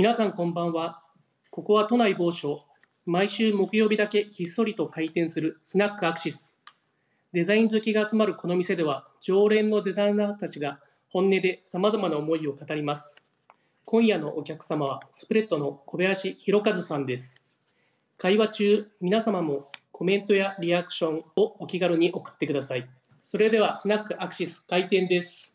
皆さんこんばんは。ここは都内某所、毎週木曜日だけひっそりと開店するスナックアクシス。デザイン好きが集まるこの店では、常連のデザイナーたちが本音で様々な思いを語ります。今夜のお客様は、スプレッドの小林博和さんです。会話中、皆様もコメントやリアクションをお気軽に送ってください。それでは、スナックアクシス開店です。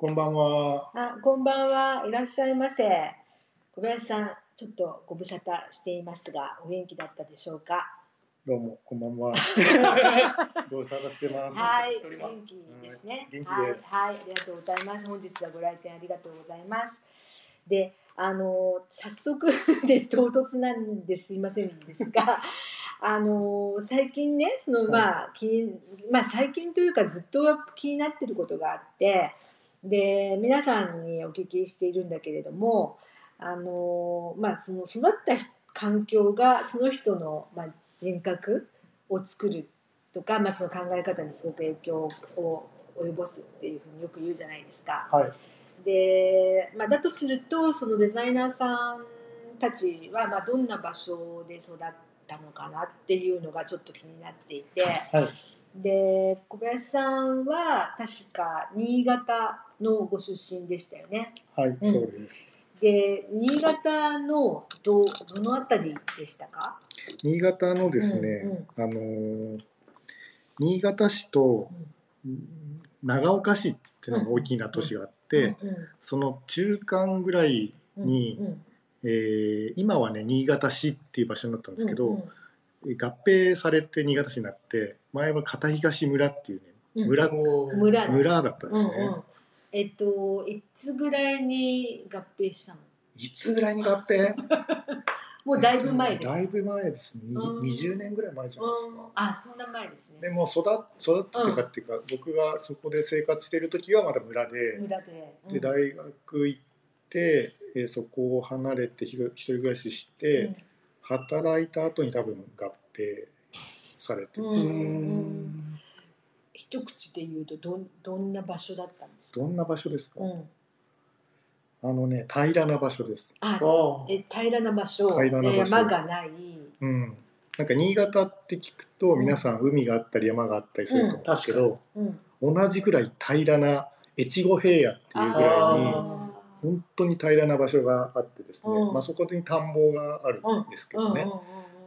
こんばんは。あ、こんばんは。いらっしゃいませ。小林さん、ちょっとご無沙汰していますが、お元気だったでしょうか？どうも、こんばんは。どう探してます。はい、元気ですね。はい元気ですはい、はい、ありがとうございます。本日はご来店ありがとうございます。で、あの早速で 唐突なんですいませんですが、あの最近ね、そのまあ気にまあ最近というかずっと気になってることがあって、で皆さんにお聞きしているんだけれども、あのまあその育った環境がその人のまあ人格を作るとか、まあ、その考え方にすごく影響を及ぼすっていうふうによく言うじゃないですか。はい。で、まあ、だとするとそのデザイナーさんたちは、まあ、どんな場所で育ったのかなっていうのがちょっと気になっていてはい。で小林さんは確か新潟のご出身でしたよね。はい、うん。そうです。で新潟のどどの辺りでしたか？新潟のですね、あのー新潟市と長岡市っていうのが大きな都市があって、うんうんその中間ぐらいに、うんうん。えー今はね新潟市っていう場所になったんですけど、うんうん。合併されて新潟市になって前は片東村っていうねうん。村,、村ね村だったんですね、うんうん、えっといつぐらいに合併したの？いつぐらいに合併？もうだいぶ前です。だいぶ前ですね。にうん20年ぐらい前じゃないですうんか。あそんな前ですね。でも育育っていうかっていうか、僕がそこで生活している時はまだ村で、村で。うんで大学行って、えーそこを離れて一人暮らしして、働いた後に多分合併されてます、うんうん一口で言うとどんどんな場所だったんですか。どんな場所ですか、うん、あのね平らな場所です。ああえ平らな場所。平らな場所。山がない。うん。なんか新潟って聞くと皆さん海があったり山があったりすると思うんですけど、うん、同じぐらい平らな越後平野っていうぐらいにあ本当に平らな場所があってですね、うん。まあ、そこに田んぼがあるんですけどね、ーうんうんうんう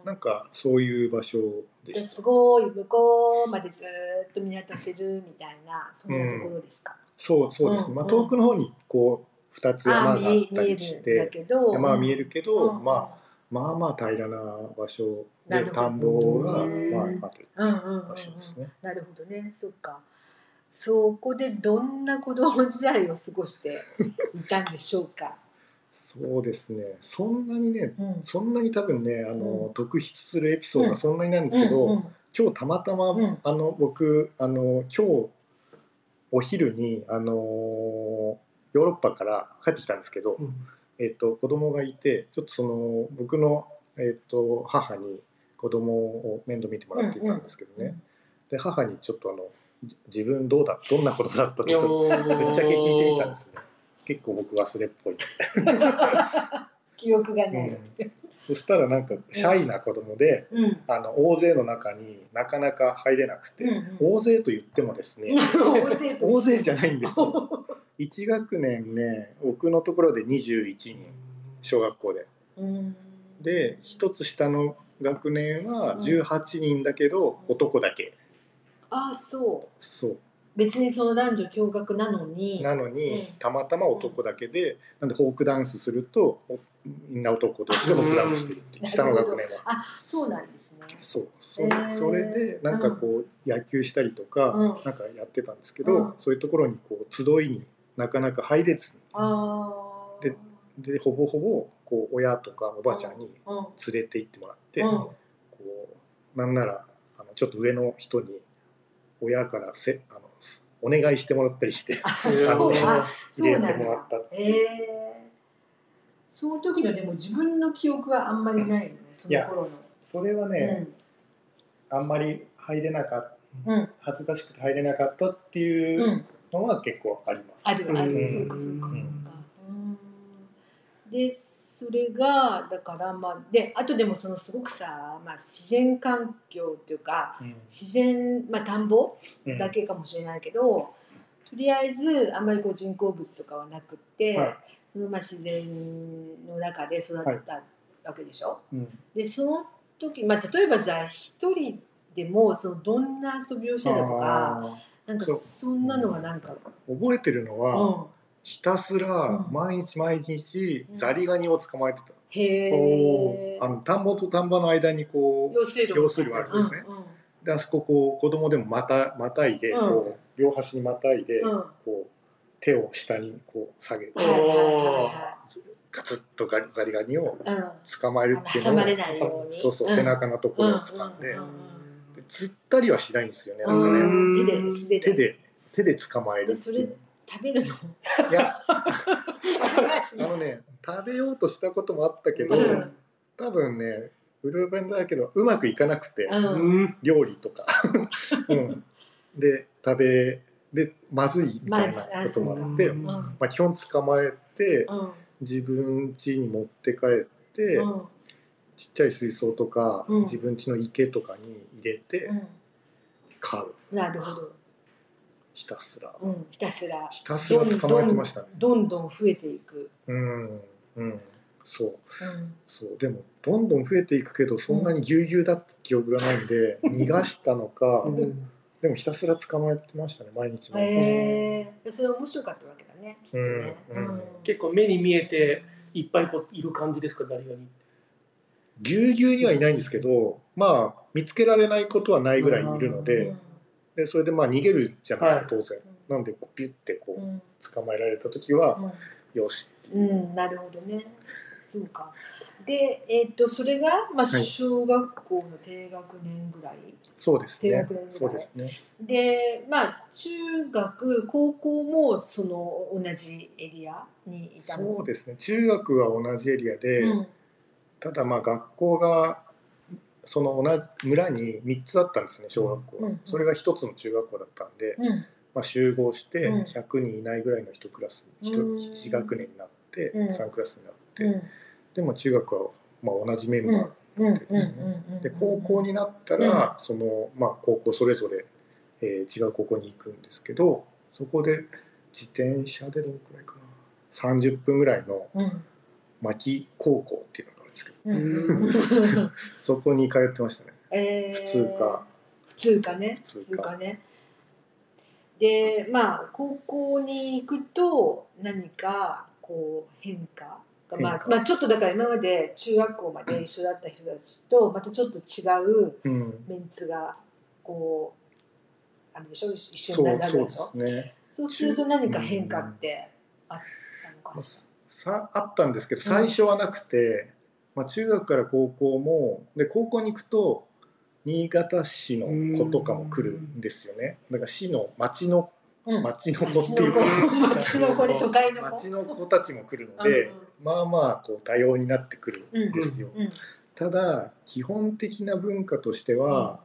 ん。なんかそういう場所でじゃあしたすごい向こうまでずーっと見渡せるみたいなそんなところですか？そうそうですね、まあ、うん。うん遠くの方にこう2つ山あがあったりして。けど。山は見えるけど、うんまあ、まあまあ平らな場所で田んぼが、うんまあ、ある場所ですね。なるほどね、そっか。そこでどんな子供時代を過ごして いたんでしょうか？そうですね。そんなにねうん。そんなに多分ねあの、うん。特筆するエピソードはそんなにないんですけど、うんうん。今日たまたま、うん。あの僕あの今日お昼にあのヨーロッパから帰ってきたんですけど、えっと子供がいてちょっとその僕の、えっと母に子供を面倒見てもらっていたんですけどね、で母にちょっとあのじ自分どうだどんな子供だったってぶっちゃけ聞いてみたんですね。結構僕忘れっぽい、記憶がない。うんそしたらなんかシャイな子供で、うん。あの大勢の中になかなか入れなくて、うんうん大勢と言ってもですね、大勢と大勢じゃないんですよ。1学年ね、僕のところで21人、小学校で。うん。で、一つ下の学年は18人だけど、男だけ。ああ、そう。そう。別にその男女共学なのに。なのにうん、たまたま男だけで、なんでフォークダンスすると、おみんな男同士でフォークダンスしてるって下の学年は。あ、そうなんですね。そうそそれでなんかこう野球したりとか、うんなんかやってたんですけど、うんそういうところにこう集いになかなか入れずに。ででほぼほぼこう親とかおばあちゃんに。連れて行ってもらって、うんこうなんならあのちょっと上の人に親からせあのお願いしてもらったりしてそう。入れ。てもらったええその時のでも自分の記憶はあんまりないのね、その頃の。それはね、あんまり入れなかったうん。うん。恥ずかしくて入れなかったっていうう、ん。のは結構あります。あるある、うんそうかそうかそうか。うんうんでそれがだからまあであとでもそのすごくさ、まあ、自然環境っていうかうん。自然、まあ、田んぼうん。だけかもしれないけど、とりあえずあんまりこう人工物とかはなくって、はい。そのまあ自然の中で育ったわけでしょ？うん。でその時、まあ、例えばじゃあ一人でもそのどんな遊びをしてたとかあなんかそんなのはなんか、ー覚えてるのうは、ん、ひたすらうん。毎日毎日うん。ザリガニを捕まえてた。へおえあの田んぼと田んぼの間にこう用水路。用水路あるんですね。うんうん。であそここう子供でもまたまたいで、うん。こう両端にまたいで、うん。こう手を下にこう下げて、ガツッとガリザリガニを捕まえるっていうのをそうそう、うん。背中のところを掴んで,、釣ったりはしないんですよね。なんかね、うん。手で素手で手で捕まえるっていう食べるの？いや。あのね食べようとしたこともあったけど、うん。多分ねウルベンだけどうまくいかなくて、うん。うん料理とか、うん、で食べでまずいみたいなこともあって、まあうんまあ、基本捕まえてうん。自分家に持って帰って、うん。ちっちゃい水槽とか、うん。自分家の池とかに入れて飼うう。んなるほど、ひたすら。うん、ひたすら。ひたすら捕まえてましたね。どんどん増えていく、うんうん。そう。うん。そう。でもどんどん増えていくけどそんなにぎゅうぎゅうだった記憶がないんで、逃がしたのか、うん。でもひたすら捕まえてましたね毎日毎日、へえそれ面白かったわけだねきっとね、うんうん。結構目に見えていっぱいこういる感じですかザリガニぎゅうぎゅうにはいないんですけどまあ見つけられないことはないぐらいいるのうで,、んでそれでまあ逃げるじゃないですか、は当然。なんでこうピュッてこううん。捕まえられた時は、よしうん、う。ん、なるほどね。そうか。で、えっとそれが、まあ、はい。小学校の低学年ぐらい、そうですね。低学年ぐらい？そうですね。でまあ中学高校もその同じエリアにいたの？そうですね。中学は同じエリアで、うん。ただまあ学校がその同じ村に3つあったんですね小学校は、うんそれが1つの中学校だったんで、うん。まあ、集合してうん。100人いないぐらいの1クラス、一うん。1学年になって、うん。3クラスになって、うん。でも中学はまあ同じメンバー、うんうんですね。うんで高校になったら、そのまあ、高校それぞれ、えー違う高校に行くんですけどそこで自転車でどのくらいかな？30分ぐらいのうん。牧高校っていうですけど。うん。そこに通ってましたね。えー。普通科。普通科ね。普通科。ね。でまあ高校に行くと何かこう変化がまあまあちょっとだから今まで中学校まで一緒だった人たちとまたちょっと違ううん。メンツがこうあるでしょ？一緒にそうそうでなるでしょすね。そうすると何か変化ってあったのかしさあったんですけど最初はなくて、まあ、中学から高校もで高校に行くと新潟市の子とかも来るんですよね。だから市の町の町の子っていうか町の子で都会の子。町の子たちも来るので、まあまあこう多様になってくるんですよ、うん。ただ基本的な文化としては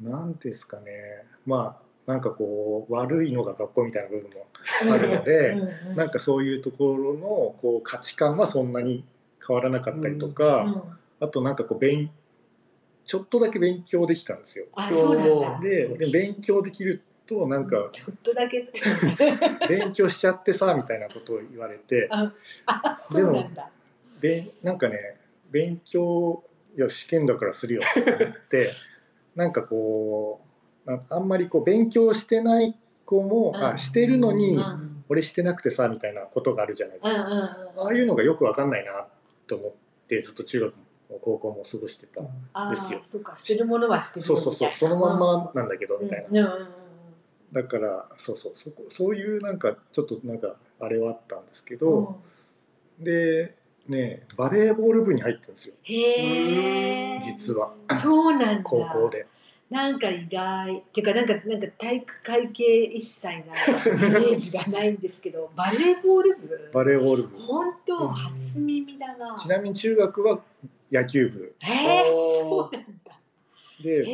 何ですかね。まあなんかこう悪いのが学校みたいな部分もあるので、うん。うん。なんかそういうところのこう価値観はそんなに変わらなかったりとうか、ん。あとなんかこう勉ちょっとだけ勉強できたんですよ。でで勉強できるとなんかちょっとだけ勉強しちゃってさみたいなことを言われて。あそうなんだ。べんなんかね勉強いや試験だからするよって思って なんかこうああんまりこう勉強してない子も、うん。あしてるのに、うん。俺してなくてさみたいなことがあるじゃないですか。うんうんうん。ああいうのがよくわかんないなと思ってずっと中学も高校も過ごしてた。あですよ。ーそうかしてるものはしてるそうそうそうそのまんまなんだけどみたいな。だからそうそうそこそういうなんかちょっとなんかあれはあったんですけうん。ど、でねバレーボール部に入ってるんですよ。へえ実は。そうなんだ。高校で。なんか意外。っていうかなんかなんか体育会系一切なイメージがないんですけど バレーボール部？バレーボール部。本当初耳だな。ちなみに中学は野球部。へえそうなんだ。で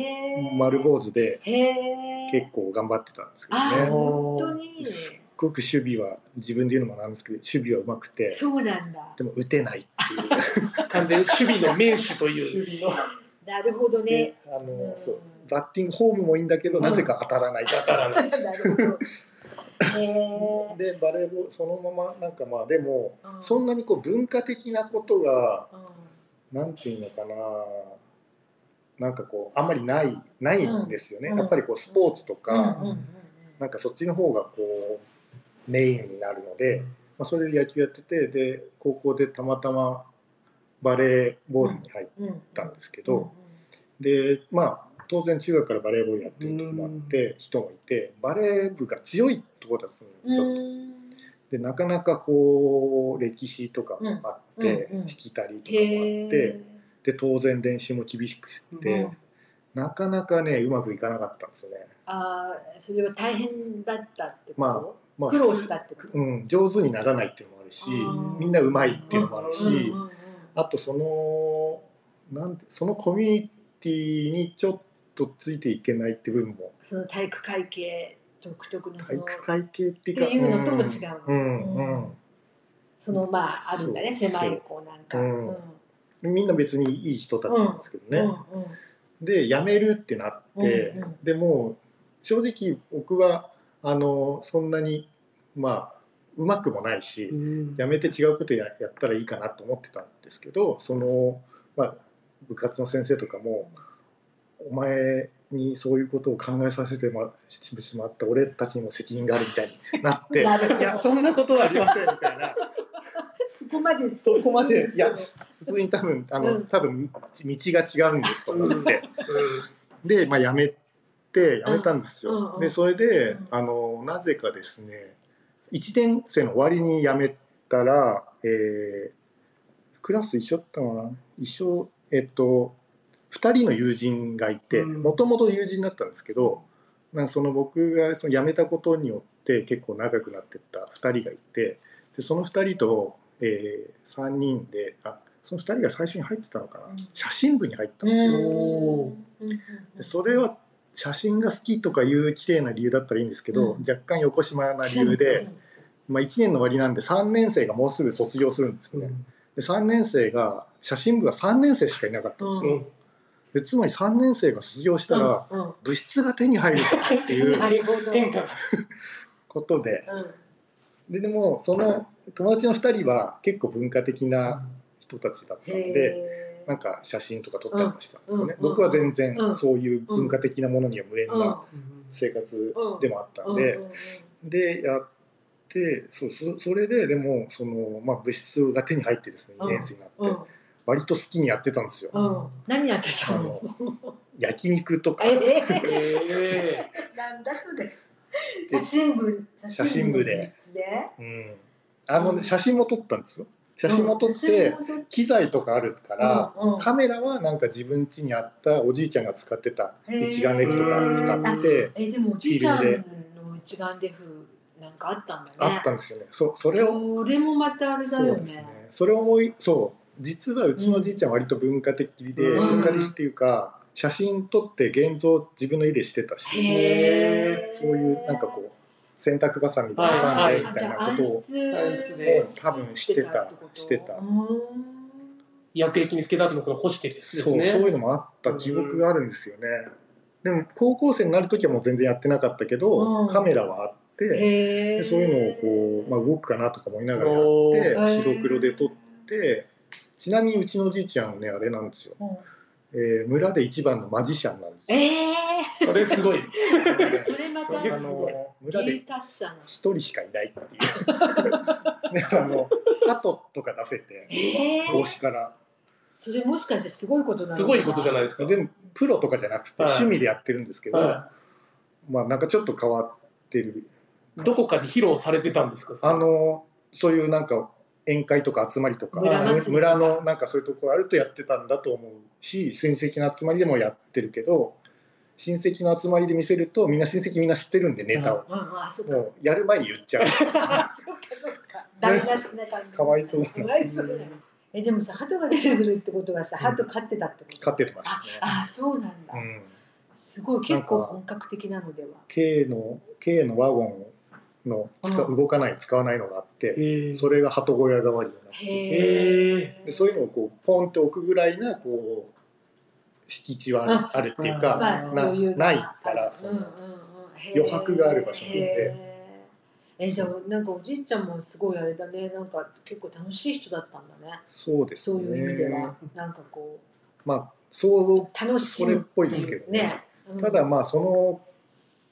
丸坊主でへえ結構頑張ってたんですけあどね。本当に。すっごく守備は自分で言うのもなんですけど守備はうまくて。そうなんだ。でも打てないっていう。完全に守備の名手という。守備の。なるほどね。であのそうバッティングフォームもいいんだけど、うん。なぜか当たらない。当たらない。でバレーボールそのままなんかまあでも、うん。そんなにこう文化的なことがうなんていうのかななんかこうあんまりないないんですよね、うん。やっぱりこうスポーツとか、んうんうんうん。なんかそっちの方がこうメインになるので、まあ、それで野球やっててで高校でたまたまバレーボールに入っうんたんですけど、でまあ当然中学からバレーボールやってる時もあって、人もいてバレー部が強いところだったんですうよ、んでなかなかこう歴史とかもあって、うんうんうん。しきたりとかもあって、へで当然練習も厳しくて、うん。なかなかねうまくいかなかったんですよね。ああそれは大変だったってこと、ままあ苦労したってこと、うん、上手にならないっていうのもあるしみんなうまいっていうのもあるし、うんうんうん。あとそのなんてそのコミュニティにちょっとついていけないって部分も。その体育会系独特のその体育会系っていうかっていうのとも違うの。うんうんそのまああるんだね狭いこうなんか、うん。うん。みんな別にいい人たちなんですけどね、うんで辞めるってなって、うんうん。でも正直僕はあのそんなにまあうまくもないし、うん。辞めて違うことややったらいいかなと思ってたんですけどその、まあ、部活の先生とかも「お前にそういうことを考えさせてもしてしまった俺たちにも責任がある」みたいになって「いやそんなことはありません」みたいな。そこまでそこまでいや普通に多分あの、うん。多分道が違うんですと思って、で、まあ、辞めて辞めたんですよ。うん。うん。でそれでうん。あのなぜかですね1年生の終わりに辞めたら、えークラス一緒だったのかな？一緒えっと2人の友人がいてうん。もともと友人だったんですけどなんかその僕がその辞めたことによって結構長くなってった2人がいてでその2人と、え3人であその2人が最初に入ってたのかな、うん。写真部に入ったんですよ。おでそれは写真が好きとかいう綺麗な理由だったらいいんですけど、うん。若干横島な理由で、まあ、1年の終わりなんで3年生がもうすぐ卒業するんですね。で3年生が写真部が3年生しかいなかったんですよ。うんでつまり3年生が卒業したら物質が手に入るかっていう ことで。うん。ででもその友達の2人は結構文化的な人たちだったので。へなんか写真とか撮ったりもしたんですよね、うんうん僕は全然うん。そういう文化的なものには無縁ーな生活でもあったんで、でやってそうそそれででもその、まあ、物質が手に入ってですねうん2年生になって、うん割と好きにやってたんですよ、うん。何やってたあのの焼肉とか。ええ ー、なんだそれ。写真部写真部でうん、あの、うん。写真も撮ったんですよ。写真も撮って、機材とかあるから、カメラはなんか自分家にあったおじいちゃんが使ってた一眼レフとか使ってえでもおじいちゃんフィルの一眼レフなんかあったんだねあったんで。すよねそそれをそれもまたあれだよねそうですね。それを思い、そう、実はうちのおじいちゃんは割と文化的で、うん。文化的っていうか、写真撮って現像自分の家でしてたし、そういうなんかこう洗濯ばさみで挟はいんでみたいなことを多分してたしてた。薬液につけた後のこの干してですそう、ね。そういうのもあった記憶があるんですよね。でも高校生になる時はもう全然やってなかったけど、うん。カメラはあって、そういうのをこう、まあ、動くかなとか思いながらやおってー白黒で撮ってちなみにうちのおじいちゃんねあれなんですよ、うんえー村で一番のマジシャンなんですよ。ええそれすごい。それまたあすごいの村芸で達者の一人しかいないっていう。ね、あの鳩とか出せてええ帽子からそれもしかしてすごいことなのすごいことじゃないですか。でもプロとかじゃなくてはい趣味でやってるんですけど、はまあなんかちょっと変わってるい。どこかで披露されてたんですか？あのそういうなんか宴会とか集まりとか村のなんかそういうところあるとやってたんだと思うし親戚の集まりでもやってるけど親戚の集まりで見せるとみんな親戚みんな知ってるんでネタを、もうやる前に言っちゃう。かわいそうなかわいそう。だね。えでもさ鳩が出てくるってことはさ鳩飼ってたってこと？飼ってましたあね。あそうなんだ、うん、すごい結構本格的なのでは。K の K のワゴンの動かない使わないのがあって、えそれが鳩小屋代わりになってでそういうのをこうポンって置くぐらいなこう敷地はあるあるっていうか、まあなないからその、余白がある場所なんでえじゃあなんかおじいちゃんもすごいあれだね。なんか結構楽しい人だったんだね。そうですね。そういう意味では。なんかこまあそうう楽しむそれっぽいですけどね。ね、うん。ただまあその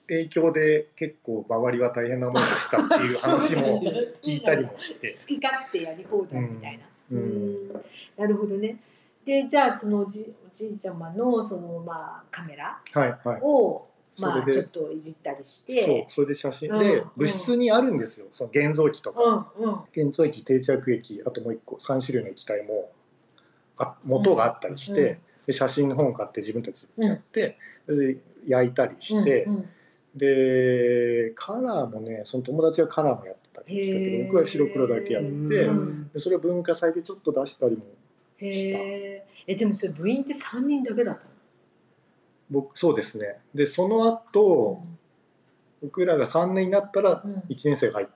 影響で結構周りは大変な思いをしたっていう話も 聞いたりもして、好き勝手やり放題みたいな。うん。うん。なるほどね。でじゃあそのおじおじいちゃまのそのまあカメラはいはい。をまあちょっといじったりしそうて。それで写真うんでうん。物質にあるんですよ。その現像機とか、うんうん。現像液定着液あともう一個3種類の液体もあ元があったりして、うんで写真の本を買って自分たちでやって、で焼いたりして、うんうんでカラーもねその友達はカラーもやってたりしたけど僕は白黒だけやって、うん。でそれを文化祭でちょっと出したりもへえ。えでもそれ部員って三人だけだった僕そうですね。でその後の。僕らが3年になったらうん。1年生が入っ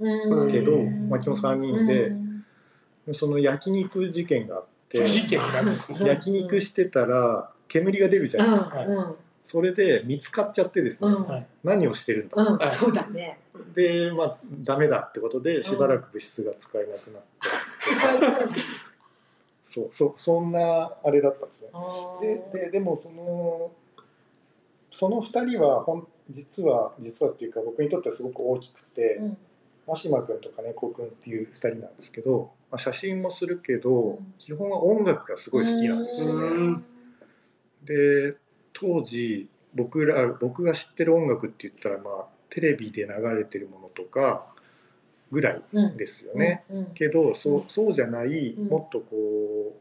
うん。けどうんまあ基本三人でうん。その焼肉事件があって事件なんですね。焼肉してたら煙が出るじゃないですか、それで見つかっちゃってですね、うん。はい。何をしてるんだ、そうだね。でまあダメだってことでしばらく物質が使えなくなって、そうそうそんなあれだったんですね。でででもそのその2人はほん実は実はっていうか僕にとってはすごく大きくて、うん。真島君と金子君っていう2人なんですけど、まあ、写真もするけど、うん。基本は音楽がすごい好きなんですよね。うん。で当時僕ら僕が知ってる音楽って言ったらまあテレビで流れてるものとかぐらいうんですよね。うんけどそうそうじゃない、うん。もっとこ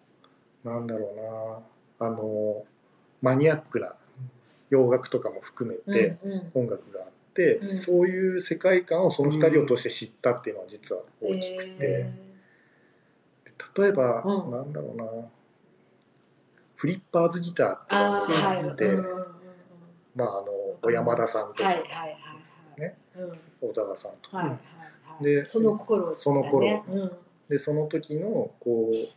うなんだろうなあのマニアックな洋楽とかも含めてうんうん。音楽があって、うん。そういう世界観をその2人を通して知ったっていうのは実は大きくて、へ例えば、うん。なんだろうなフリッパーズギターってーあって、うんうんうんまああの小山田さんとか、はいはいはい。はいねうん。小沢さんとか、はいはいはい。でその頃だね。その頃。うん。でその時のこう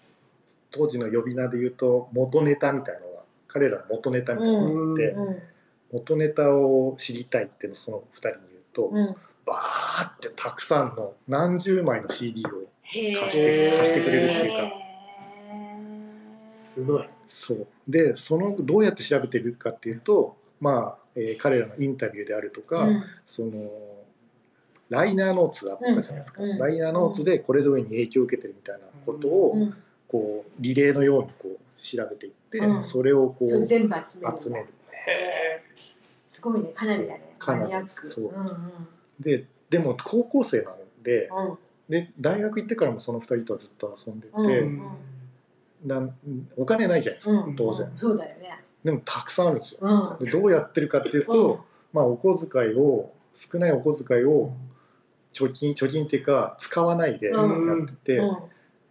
当時の呼び名で言うと元ネタみたいなのが彼らの元ネタみたいなのがあって、うん元ネタを知りたいっていうのをその2人に言うと、うん。バーってたくさんの何十枚の CD を貸して貸してくれるっていうか。すごい。そう。でそのどうやって調べてるかっていうとまあ、えー彼らのインタビューであるとか、うん。そのライナーノーツあったじゃないですか、うん。うん。ライナーノーツでこれぞれに影響を受けてるみたいなことを、うん。こうリレーのようにこう調べていって、うん。それをこう全部集めるんだ。集める。へすごいね。かなりだね。かなりそう。うんうんででも高校生なのでうん。で大学行ってからもその2人とはずっと遊んでて、うん。え。なんお金ないじゃないですか、うん当然。そうだよね。でもたくさんあるんですよ。うん。でどうやってるかっていうと、まあ、お小遣いを少ないお小遣いを貯金貯金っていうか使わないでやうん。ってて、うん。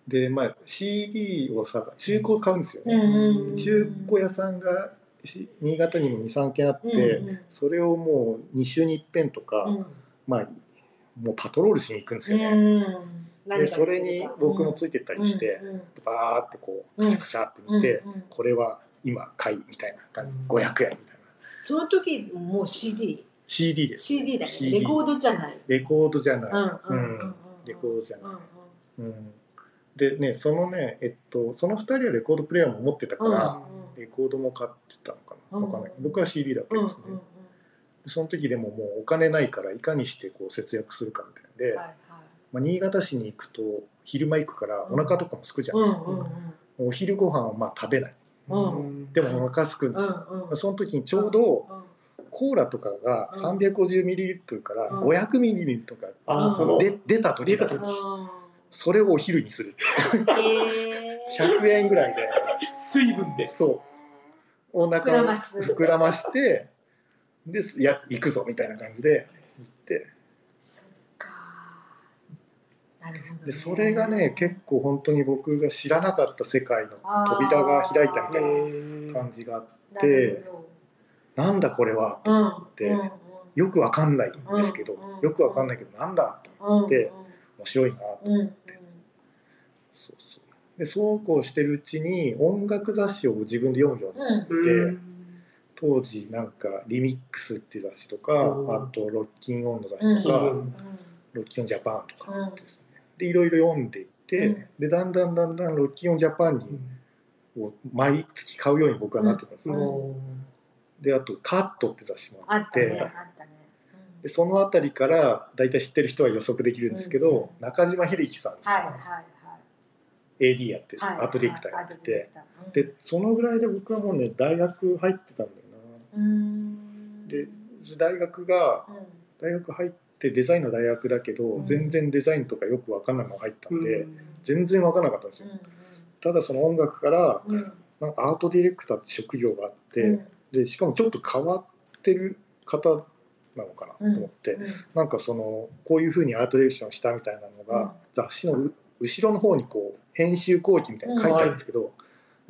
で、まあ、CD をさ中古買うんですよね、中古屋さんがし新潟にも23軒あって、それをもう2週に一遍とか、うん。まあもうパトロールしに行くんですよね、うんでそれに僕もついてったりして、うんうん。バーってこううん。カシャカシャって見て、うんうん。これは今買いみたいな感じ、うん。500円みたいな。その時もう CD CD です CD だね。CD レコードじゃない。レコードじゃない、うんうんうんレコードじゃない。うんうん。うん、でねそのねえっとその2人はレコードプレーヤーも持ってたから、レコードも買ってたのかな。わかんない、うん僕は CD だけうんうんですね、でその時でももうお金ないからいかにしてこう節約するかみたいなんで、はいはいまあ、新潟市に行くと昼間行くからうん。お腹とかもすくじゃうないですか、んうんうん。お昼ご飯はまあ食べない。うん。でもお腹すくんですよ、うんうん。その時にちょうどうんコーラとかがうん。350ml からうん。500ml とかあーそので出た時出た時。それをお昼にする。うんへー100円ぐらいで。水分で。そう。お腹を膨らます。膨らましてでいや行くぞみたいな感じで行ってでそれがね結構本当に僕が知らなかった世界の扉が開いたみたいな感じがあってなんだこれは？うん。てよくわかんないんですけどうん。よくわかんないけどなんだと思って面白いなとうんうんそうそう。でそうこうしてるうちに音楽雑誌を自分で読むようになって、うん。当時なんか「リミックス」っていう雑誌とかうんあと「ロッキンオン」の雑誌とか「うんロッキンオンジャパン」とかうんですねでいろいろ読んでいって、うん。でだんだんだんだん「ロッキンオンジャパンに」を毎月買うように僕はなってたんですよ、うんであと「カット」って雑誌もああってでその辺りから大体知ってる人は予測できるんですけど、中島秀樹さんはいはいはい。AD やってる、はいアートディレクターやってて、てでそのぐらいで僕はもうね大学入ってたんだよな。うん。で大学がうん。大学入ってデザインの大学だけど、うん。全然デザインとかよく分かんないまま入ったんで、うん。全然分かんなかったんですよ、ただその音楽からうん。うんなんかアートディレクターって職業があって、うん。でしかもちょっと変わってる方なのかなと思って、うん。なんかそのこういうふうにアートディレクションしたみたいなのが、うん。雑誌のう後ろの方にこう編集後期みたいなの書いてあるんですけど、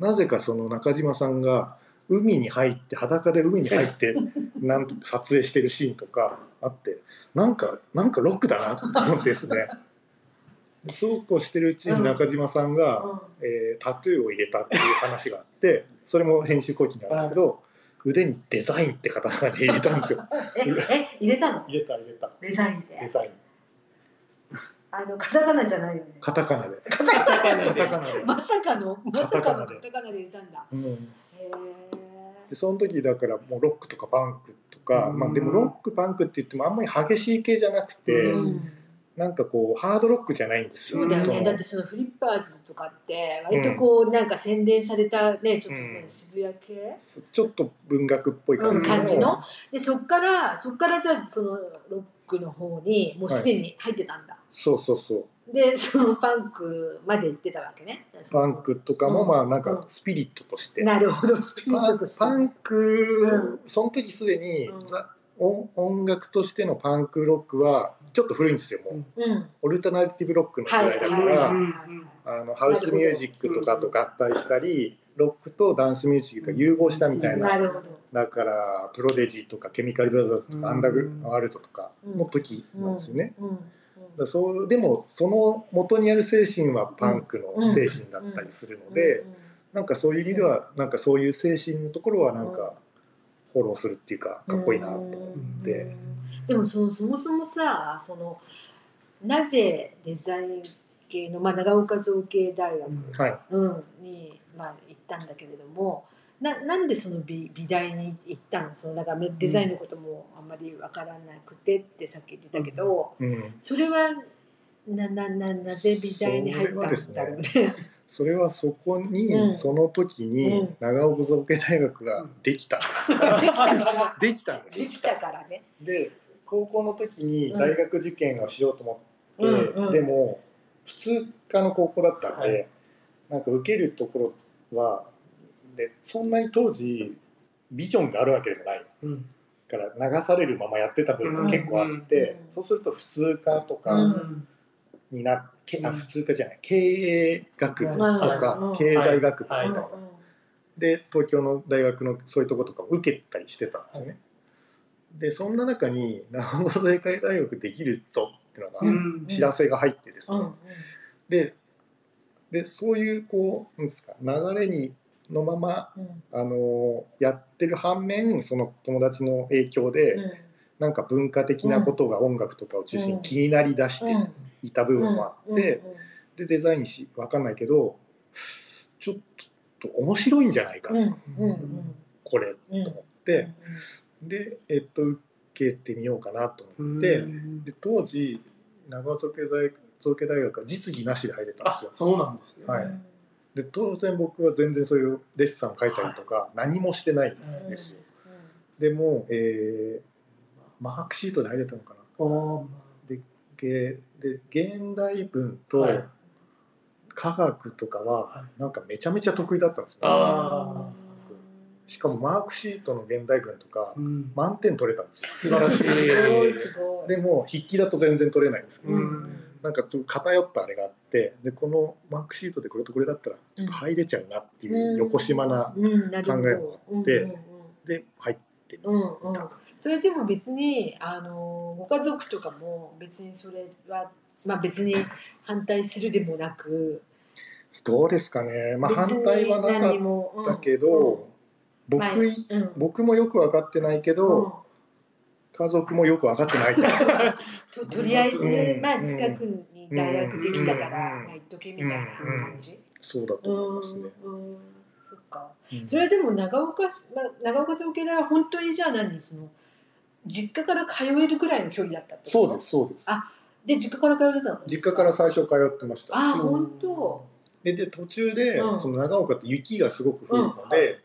なぜかその中島さんが海に入って裸で海に入って なんと撮影してるシーンとかあってなんかなんかロックだなと思ってですね。そうこうしてるうちに中島さんが、えータトゥーを入れたっていう話があってそれも編集後期なんですけど腕に「デザイン」ってカタカナで入れたんですよ。ええ入れたの？入れた入れた。デザインでデザイン。あのカタカナじゃないよね。カタカナで。カタカカナで、まさかのまさかのカカタカナで入れたんだ。うん、へでその時だからもうロックとかパンクとか、うん。まあ、でもロックパンクって言ってもあんまり激しい系じゃなくて、えうん。なんかこうハードロックじゃないんですよ。そうだよね。だってそのフリッパーズとかって割とこうなんか洗練されたねちょっとねうん。渋谷系？ちょっと文学っぽいうん感じの,、感じの？でそっからそっからじゃあそのロックの方にもうすでに入ってたんだ、そうそうそうで そのパンクまで行ってたわけね。パンクとかもうん。まあなんかうん。スピリットとして、なるほどスピリッパントとして。パンク、その時すでに、うん。ザ音音楽としてのパンクロックはちょっと古いんですよもう、うん。オルタナティブロックの時はい代だから、うんあのハウスミュージックとかと合体したりロックとダンスミュージックが融合したみたいな、なるほど。だからプロデジとかケミカルブラザーズとか、うん。アンダーワールドとかの時なんですよね。うんそうでもその元にある精神はパンクの精神だったりするので、なんかそういう意味ではなんかそういう精神のところはなんかフォローするっていうかかっこいいなと思って、でもそのそもそもさそのなぜデザイン系の、まあ、長岡造形大学、はい。うん、に、まあ、行ったんだけれどもななんでその美美大に行ったの？そのだからデザインのこともあんまりわからなくてってさっき言ってたけど、うん、それはななななぜ美大に入ったんだろうね。それはそこに、うん。その時うにん。長岡造形大学ができた、できたんです。できたからね。で高校の時に大学受験をしようと思って、うんうん。でも普通科の高校だったんで、はい。なんか受けるところはでそんなに当時ビジョンがあるわけでもない。うんから流されるままやってた部分が結構あって、うん。そうすると普通科とうかん。になけあうん。普通科じゃない。経営学部とか、うん。経済学部とか、で東京の大学のそういうとことかを受けたりしてたんですよね。でそんな中に長野大会大学できるぞっていうのがうん。知らせが入ってですね、うん。ででそういうこうなんですか流れにのままうん。あのやってる反面その友達の影響で、うん。なんか文化的なことが音楽とかを中心に気になりだしていた部分もあって、でデザインし分かんないけどちょっと面白いんじゃないか、うんうんうん。これうんと思って、で、えっと、受けてみようかなと思って、うん。で当時長尾造形大造形大学は実技なしで入れたんですよ。あそうなんですね。はいで当然僕は全然そういうレッサンを書いたりとか何もしてないんですよ。でも、えーマークシートで入れたのかな。おでげで現代文とはい科学とかははなんかめちゃめちゃ得意だったんですよ。あしかもマークシートの現代文とかうん満点取れたんですよ。素晴らしい。でも筆記だと全然取れないんですけど、うんだなんかちょっと偏ったあれがあってでこのマークシートでこれとこれだったらちょっと入れちゃうなっていう横島な考えもあってで入ってみうんうん。た。それでも別にあのご家族とかも別にそれはまあ別に反対するでもなく、どうですかね、まあ、反対はな何かっもたけど、僕僕もよく分かってないけど、家族もよく分かってない。と。とりあえず、うん。まあ近くに大学できたから、うん。まあ行っとけみたいな感じ。そうだと思いますね。そっか。うん。それでも長岡市、まあ、長岡町系大は本当にじゃあ何？その実家から通えるくらいの距離だったってこと？そうです、そうです。あで実家から通えてたの？実家から最初通ってました。あ本当。でで途中で、うん。その長岡って雪がすごく降るので、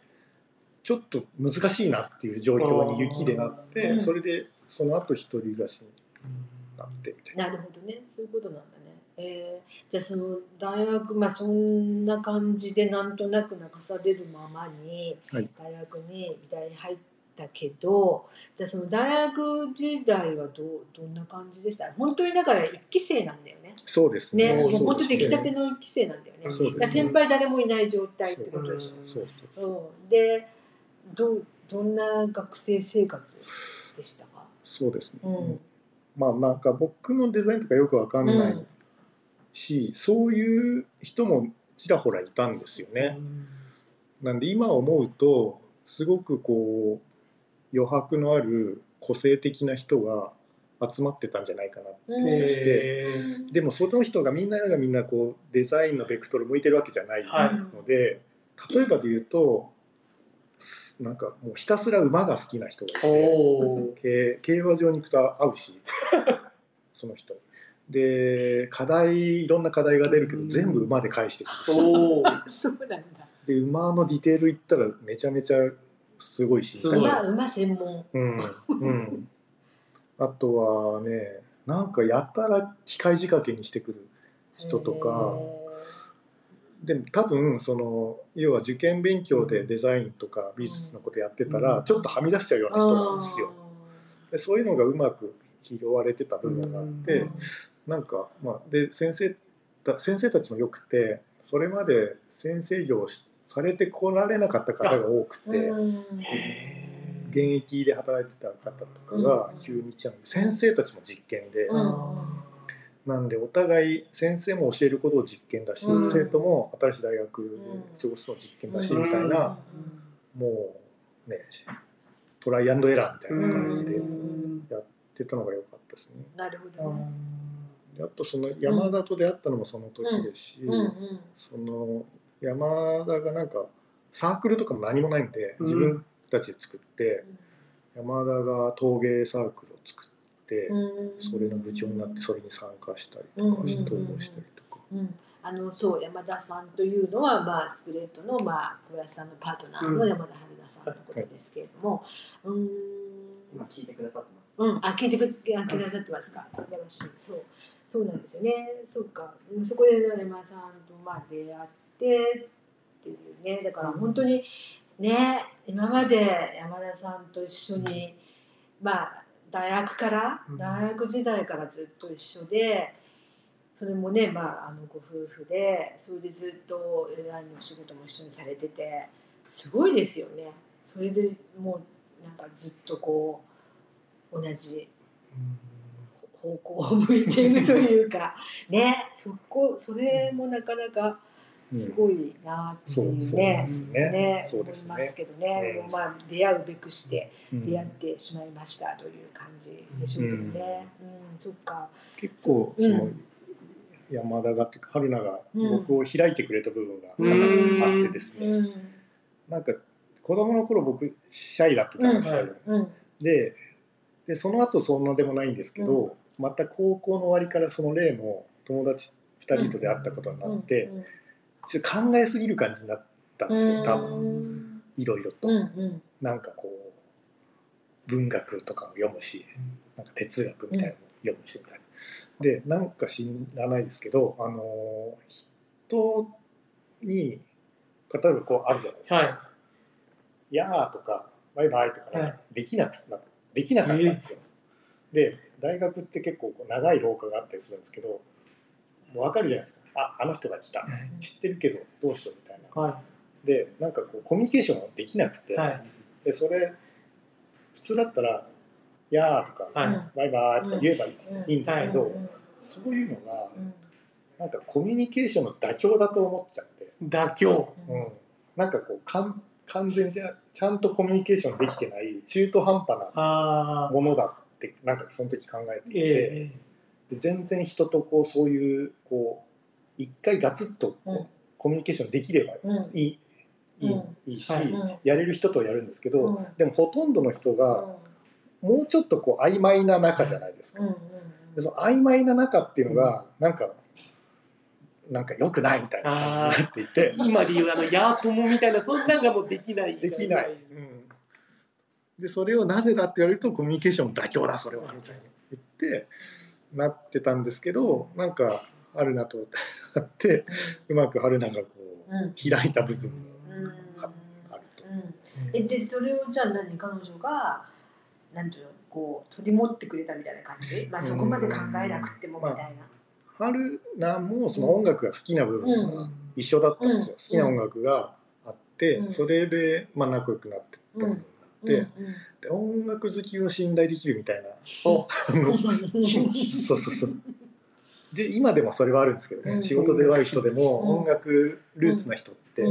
ちょっと難しいなっていう状況に雪でなって、うんそれでその後一人暮らしになってみたいな。なるほどねそういうことなんだね。えー、じゃあその大学まあそんな感じでなんとなく泣かされるままにはい大学に美大に入ったけどじゃあその大学時代はどうどんな感じでした？本当にだから一期生なんだよね。そうですね。ねもうそう本当出来たての一期生なんだよね。そうですね先輩誰もいない状態ってことでしそうそうょ。うん、でどうどんな学生生活でしたか？そうですね。うんまあなんか僕のデザインとかよくわかんないし、そういう人もちらほらいたんですよね。なんで今思うとすごくこう余白のある個性的な人が集まってたんじゃないかなってして、へでもその人がみんながみんなこうデザインのベクトル向いてるわけじゃないはいので、例えばで言うとなんかもうひたすら馬が好きな人がいー。て競競馬場に行くと会うし その人。に。で課題いろんな課題が出るけど全部馬で返してくるし。そうなんだ。で馬のディテール言ったらめちゃめちゃすごいし。馬馬専門。うんうん、あとはねなんかやたら機械仕掛けにしてくる人とかでも多分その要は受験勉強でデザインとか美術のことやってたうん。らちょっとはみ出しちゃうような人なんですよ。でそういうのがうまく拾われてた部分があって、うん。なんかまあで先生た先生たちもよくてそれまで先生業をしされてこられなかった方が多くて。うん。現役で働いてた方とかが急に来ちゃうんで先生たちも実験で、うんなんでお互い先生も教えることを実験だし、うん。生徒も新しい大学で過ごすのを実験だし、うん。みたいな、もうねトライアンドエラーみたいな感じでうん。やってたのが良かったですね。なるほど。ね。であとその山田と出会ったのもその時ですし、その山田がなんかサークルとかも何もないんでうん自分たちで作って、山田が陶芸サークルを作って、うん。それの部長になってそれに参加したりとかしうん投稿したりとか。うん。あのそう山田さんというのは、まあ、スプレッドの、まあ、小林さんのパートナーのうん。山田春菜さんのことですけれども、うーん。今聞いてくださってます。うん、あ聞いてくださってますか。素晴らしい。そう。そうなんですよね。そうか。うんそこで山田さんとまあ出会ってっていうね。だから本当にね今まで山田さんと一緒にまあ大学からうん。大学時代からずっと一緒でそれもねまああのご夫婦でそれでずっとデザインの仕事も一緒にされててすごいですよね。それでもうなんかずっとこう同じ方向を向いているというかねそこそれもなかなかうんすごいなってそういうねすね。ねそうですね。思います。けどね、うんまあ出会うべくしてうん。出会ってしまいましたという感じでしょうけどね。うん、そっか。結構うん。その山田がって春菜がうん。僕を開いてくれた部分がかなりあってですね。うん、なんか子供の頃僕シャイだったじゃないですか。うん、うん、ででその後そんなでもないんですけど、また高校の終わりからその例の友達2人と出会ったことになって、うんちょっと考えすぎる感じになったんですよ多分うんいろいろと。うん、うん、なんかこう文学とかも読むしなんか哲学みたいなのも読むしみたいな。でなんか知らないですけどあの人に例えばこうあるじゃないですか。はい。いやーとかバイバイとかね、はいできなくなできなかったんですよ。で大学って結構こう長い廊下があったりするんですけどもう分かるじゃないですかああの人が来た。知ってるけどどうしようみたいな。はでなんかこうコミュニケーションができなくて、い。はい。でそれ普通だったら「やー」とか、はい。バイバイ」とか言えばいい,、うんですけど、うん。そういうのがうん。なんかコミュニケーションの妥協だと思っちゃって、妥協。うん、なんかこうかん完全じゃちゃんとコミュニケーションできてない中途半端なああ。ものだってなんかその時考えていて、え。で全然人とこうそういうこう一回ガツッとコミュニケーションできればうん。いい,、いいうん。いいし、やれる人とはやるんですけど、うん。でもほとんどの人がうもうちょっとこう曖昧な中じゃないですか。でその曖昧な中っていうのがなんか、なんか良くないみたいな感じになっていて。え今で言うあのヤートモみたいなそんなんがもうできない。できない、うん、でそれをなぜだって言われるとコミュニケーションの妥協だそれは。みたいに言ってなってたんですけどなんか春菜と会って うまく春菜がこううん。開いた部分もうんああると。うん。えでそれをじゃあ何彼女がなんていうのこう取り持ってくれたみたいな感じ、まあ、そこまで考えなくてもみたいな。春菜もその音楽が好きな部分がうん一緒だったんですよ、うん。好きな音楽があって、うん。それでまあ仲良くなってった部分があって、うん。で音楽好きを信頼できるみたいな そうそうそうで今でもそれはあるんですけどね、うん。仕事で悪い人でもうん。音楽ルーツな人って。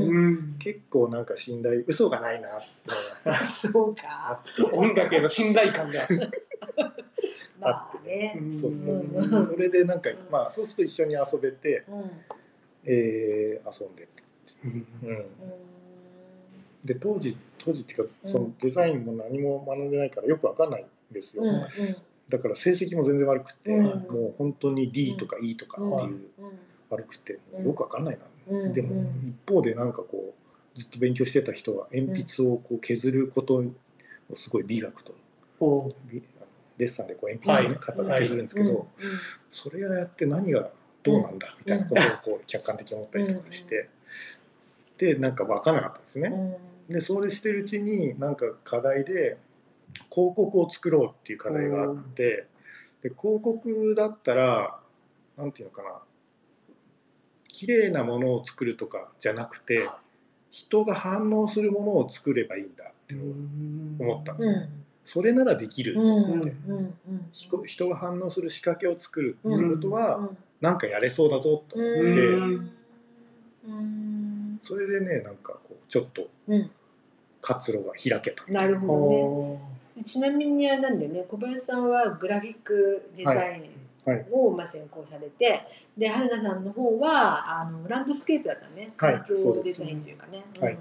結構なんか信頼嘘がないなって そうあか。って。音楽への信頼感が。まあね。うん。そうそううんそう。それでなんかまあそうすると一緒に遊べて、うん。えー遊んでって、うん。うん、で当時当時っていうかそのデザインも何も学んでないからよくわかんないんですよ、うんうんだから成績も全然悪くて、うん。もう本当に D とか E とかっていう悪くて、よくわかんないな、うん。でも一方でなんかこうずっと勉強してた人は鉛筆をこう削ることをすごい美学とデッサンでこう鉛筆の、ねはい。型で削るんですけど、それをやって何がどうなんだみたいなことをこう客観的に思ったりとかして、でなんか分からなかったんですね。でそれしてるうちになんか課題で広告を作ろうっていう課題があってで広告だったらなんていうのかな。綺麗なものを作るとかじゃなくて人が反応するものを作ればいいんだって思ったんですよ。それならできると思って、人人が反応する仕掛けを作るっていうことは、なんかやれそうだぞと思って、うん。それでねなんかこうちょっと活路が開けた。なるほどね。おちなみにあれなんだよね。小林さんはグラフィックデザイはい。ンをまあ専攻されて、で春菜さんの方はあのランドスケープだったね。はい。環境デザインというかね、はい。うん。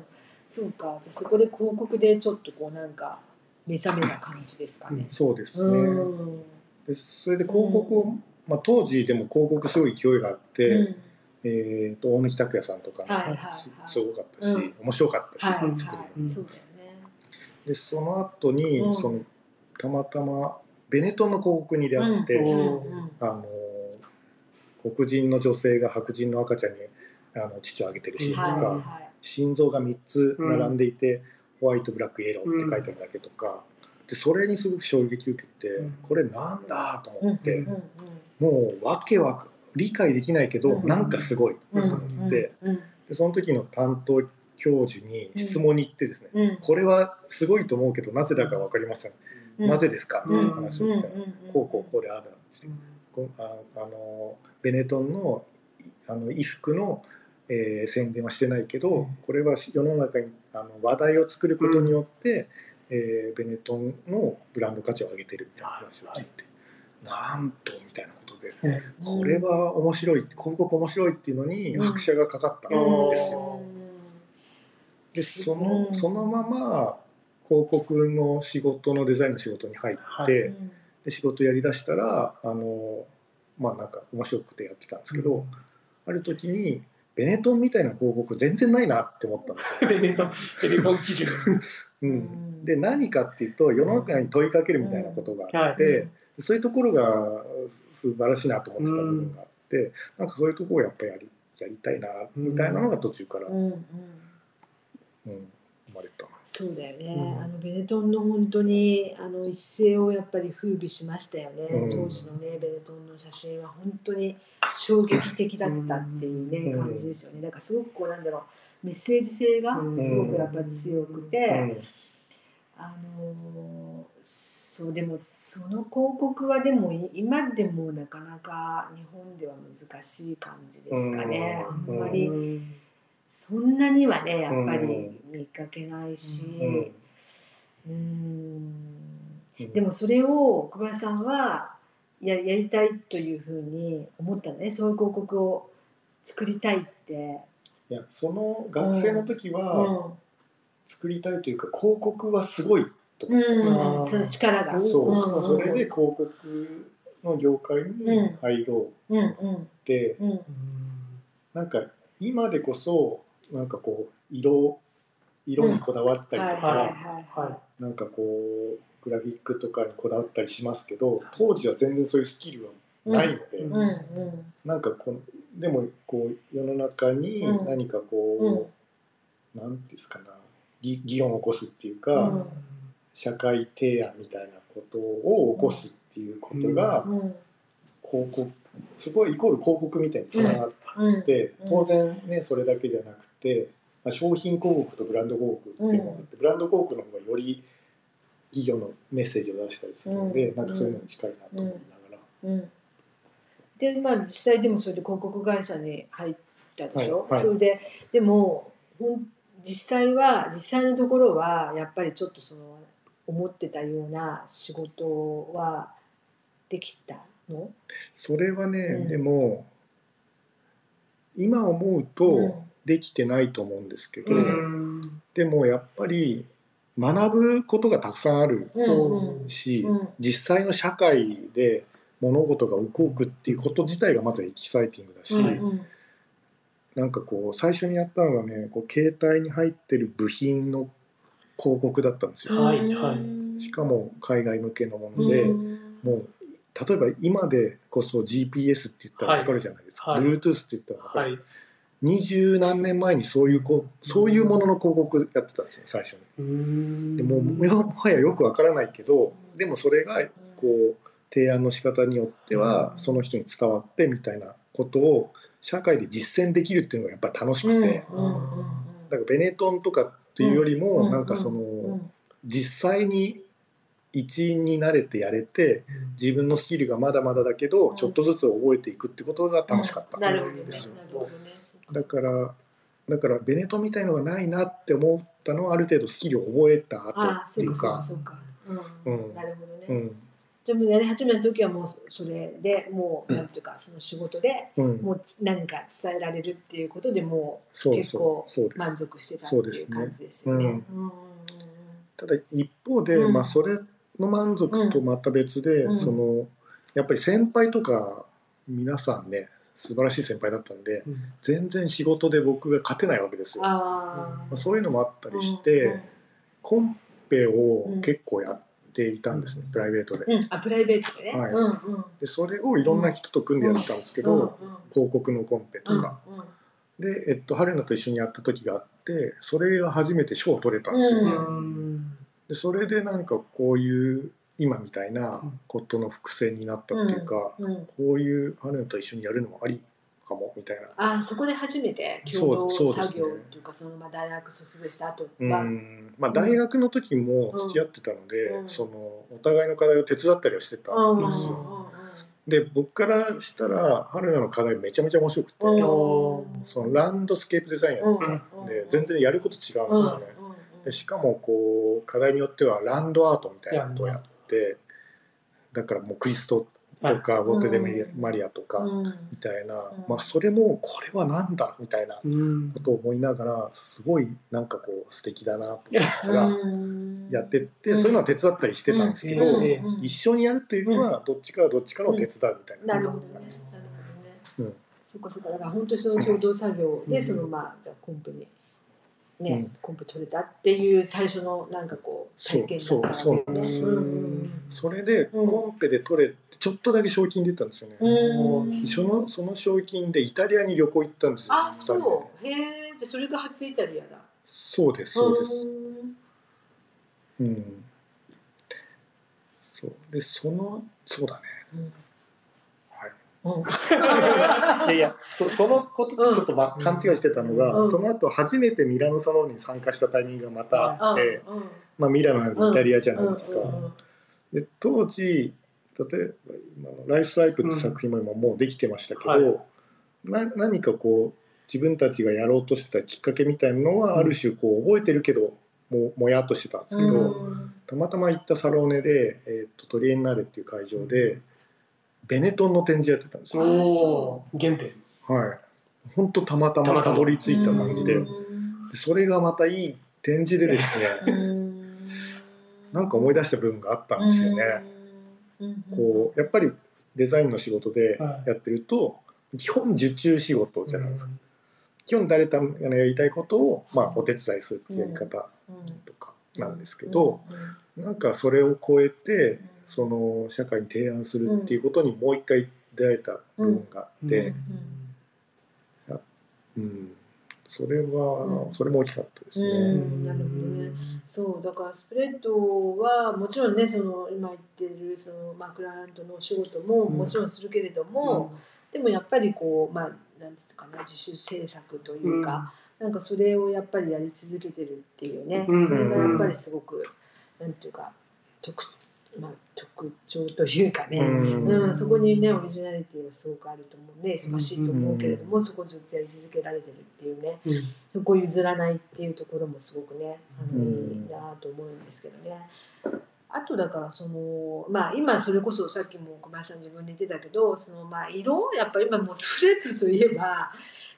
そうか。じゃあそこで広告でちょっとこうなんか目覚めた感じですかね。そうですね、うん。でそれで広告を、まあ、当時でも広告すごい勢いがあって、うん。えー、と大貫拓也さんとかもはいはいはい。すすごかったし、うん。面白かったし、はいはい、そうだよね。でその後に、うん。そのたまたまベネトンの広告に出会って、うん。うん。あの黒人の女性が白人の赤ちゃんにあの乳をあげてるシーンとか、はい。はい心臓が3つ並んでいて、ホワイトブラックイエローって書いてあるだけとか、でそれにすごく衝撃を受けて、うん。これなんだと思って、うんうんもうわけわか理解できないけど、うん。なんかすごいとうん思って、うん。でその時の担当教授に質問に行ってですね、うん。これはすごいと思うけどなぜだか分かりません、うん。なぜですか？みたいなうん話を聞いたら、うん。こうこうこうでああだってこうああのベネトンのあの衣服の、えー宣伝はしてないけど、うん。これは世の中にあの話題を作ることによって、えーベネトンのブランド価値を上げてるみたいな話を聞いて、なんとみたいなことで。これは面白い広告面白いっていうのにうん。拍車がかかったんうんですよ。でそのうんそのまま広告の仕事のデザインの仕事に入って、はい。で仕事やりだしたらあのまあなんか面白くてやってたんですけど、ある時にベネトンみたいな広告全然ないなって思ったんですよ。ベネトンベネトン基準。うん、で何かっていうと世の中に問いかけるみたいなことがあって、そういうところが素晴らしいなと思ってた部分があって、なんかそういうところをやっぱりやりやりたいなみたいなのが途中から、うんうんうん生まれた。そうだよね、うん。あのベネトンの本当にあの一世をやっぱり風靡しましたよね、うん。当時のねベネトンの写真は本当に衝撃的だったっていうね、うん。感じですよね。だからすごくこうなんだろうメッセージ性がすごくやっぱ強くて、うん。あのそうでもその広告はでもい今でもなかなか日本では難しい感じですかね、うん。あんまりうんそんなにはねやっぱり見かけないし、うん。でもそれを小林さんはややりたいというふうに思ったのね。そういう広告を作りたいって。いやその学生の時うは作りたいというか広告はすごいとん思った。うん、その力が。それで広告の業界に入ろううんうん。って、うん。なんか今でこそなんかこう色色にこだわったりとか、はいはいはい。はなんかこうグラフィックとかにこだわったりしますけど当時は全然そういうスキルはないので、うん。うんうんなんかこのでもこう世の中にうん。何かこう、なんていうんですかな議議論を起こすっていうか、うん。社会提案みたいなことを起こすっていうことが、うん。広告そこはイコール広告みたいにつながっうんて、うん。当然ねそれだけじゃなくて、まあ、商品広告とブランド広告っていうのがあって、ブランド広告の方がより企業のメッセージを出したりするので、うん。なんかそういうのに近いなと思いながら。うん。でまあ実際でもそれで広告会社に入ったでしょ、はいはい。それででも実際は実際のところはやっぱりちょっとその思ってたような仕事はできたの？それはね、うん。でも今思うとできてないと思うんですけど、うん。でもやっぱり学ぶことがたくさんあるうん。うん。し、うん。実際の社会で物事が動くっていうこと自体がまずエキサイティングだし、うん。うん。なんかこう最初にやったのがねこう携帯に入ってる部品の広告だったんですよ。はい。はい。しかも海外向けのもので、うん。もう例えば今でこそ GPS って言ったら分かるじゃないですか、はい。Bluetooth って言ったら分かる、はい。二十何年前にそういうこそういうものの広告やってたんですよ最初に。うん。でもうもはやよく分からないけどでもそれがこう提案の仕方によってはその人に伝わってみたいなことを社会で実践できるっていうのがやっぱり楽しくて、うん。からベネトンとかっていうよりも、うん。なんかその、うん。実際に一員になれてやれて自分のスキルがまだまだだけど、うん。ちょっとずつ覚えていくってことが楽しかった。ん。なるほどね。なるですよ。だからだからベネトンみたいのがないなって思ったのはある程度スキルを覚えた後ああ、ってそうか。そういうかかそうか。ううん。ん。なるほどね。うん。でもやり始めた時はもうそそれでもうなんていうかその仕事でうん、もう何か伝えられるっていうことでもそう結構満足してたっていう感じですよね。ただ一方で、うん。まあ、それの満足とまた別で、うん。そのやっぱり先輩とか皆さんね素晴らしい先輩だったんでうん。全然仕事で僕が勝てないわけですよ。まああ、そういうのもあったりして、うんコンペを結構やっていたんですね、うん。プライベートで。あプライベートで？ね。はい。うんうん。でそれをいろんな人と組んでやってたんですけど、広告のコンペとか。で、えっと、春菜と一緒にやった時があってそれが初めて賞を取れたんですよね。うんでそれでなんかこういう今みたいなことの伏線になったっていうか、うん。こういう春菜と一緒にやるのもありかもみたいな。あそこで初めて共同作業というかそのまあ大学卒業した後うは、ん。まあ、大学の時も付き合ってたので、うん。そのお互いの課題を手伝ったりはしてたうんうんんですよ。で僕からしたら春菜の課題めちゃめちゃ面白くて、うん。うんそのランドスケープデザインやってたうんで全然やること違うんですうんよね。でしかもこう課題によってはランドアートみたいなことをやってだからもうクリストとかボテ・デ・マリアとかうん。みたいな、うん。まあ、それもこれはなんだみたいなうん。ことを思いながらすごいなんかこう素敵だなと思いながらうん。やってって、うんそういうのは手伝ったりしてたんですけど、一緒にやるっていうのはどっちかはどっちかの手伝うみたいな。な。うん。そっかそっか。だから本当にその共同作業で、うん。そのまあじゃあコンペにね、うんコンペ取れたっていう最初のなんかこう体験だったそうそうそうね。ですうんそれでうんコンペで取れてちょっとだけ賞金出たんですよね。うんそのその賞金でイタリアに旅行行ったんですよ。あ、そう。へえ。でそれが初イタリアだ。そうですそうです。んうん。そうでそのそうだね。うんはい。やいやそそのこととちょっと、まうん。勘違いしてたのが、うん。その後初めてミラノサロンに参加したタイミングがまたあって、うん。まあ、ミラノなんでイタリアじゃないですか。で当時例えば今の「ライスライプ」って作品も今もうできてましたけど、はい。な何かこう自分たちがやろうとしてたきっかけみたいなのはある種こう覚えてるけどももやっとしてたんですけど、うん。たまたま行ったサローネで、えー、とトリエンナーレっていう会場でベネトンの展示やってたんですよ。おお原点。はい。本当たまたまたどり着いた感じで。それがまたいい展示でですねうん。なんか思い出した部分があったんですよね。うん。こうやっぱりデザインの仕事ではい。やってると基本受注仕事じゃないですか。基本誰かがやりたいことを、まあ、お手伝いするっていうやり方うん。とかなんですけど、なんかそれを超えてその社会に提案するっていうことにもう一回出会えた部分があって、うん。それは、うん。それも大きかったですね。うん。なるほどね。そうだからスプレッドはもちろんねその今言ってるそのマークラントのお仕事もうん。もちろんするけれども、でもやっぱりこうまあなんていうかな自主制作というか、なんかそれをやっぱりやり続けてるっていうね、うん。それがやっぱりすごくなんていうか特,、まあ、特徴というかね、うん。うん、そこにねオリジナリティがすごくあると思うね忙しいと思うけれども、そこをずっとやり続けられてるっていうね。うん。そこを譲らないっていうところもすごくねあの、うん。いいなと思うんですけどね。あとだからそのまあ今それこそさっきも小林さん自分で言ってたけどそのまあ色やっぱ今もうスプレッドといえば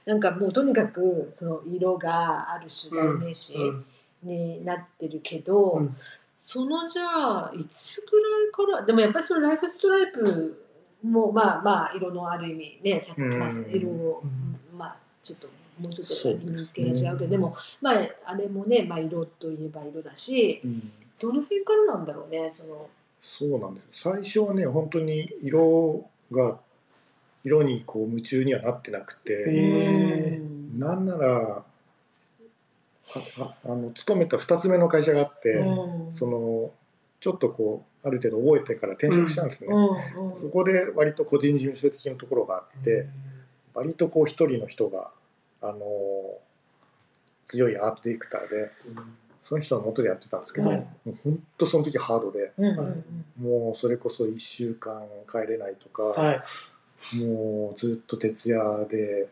なんかもうとにかくその色がある種代名詞うん。になってるけど、うんそのじゃあいつぐらいからでもやっぱりそのライフストライプもまあまあ色のある意味ねさっき、ま色を、うん。まあちょっともうちょっとそうですね意味付けが違うけどでもまああれもね、まあ、色といえば色だしうん。どの辺からなんだろうねその。そうなんです最初はね本当に色が色にこう夢中にはなってなくて、なんならあの勤めた2つ目の会社があって、うん。そのちょっとこうある程度覚えてから転職したんですね、うんうん。そこで割と個人事務所的なところがあって、割とこう一人の人があの強いアートディレクターでその人の元でやってたんですけど、はいもう本当その時ハードでもうそれこそ1週間帰れないとか、はい。もうずっと徹夜で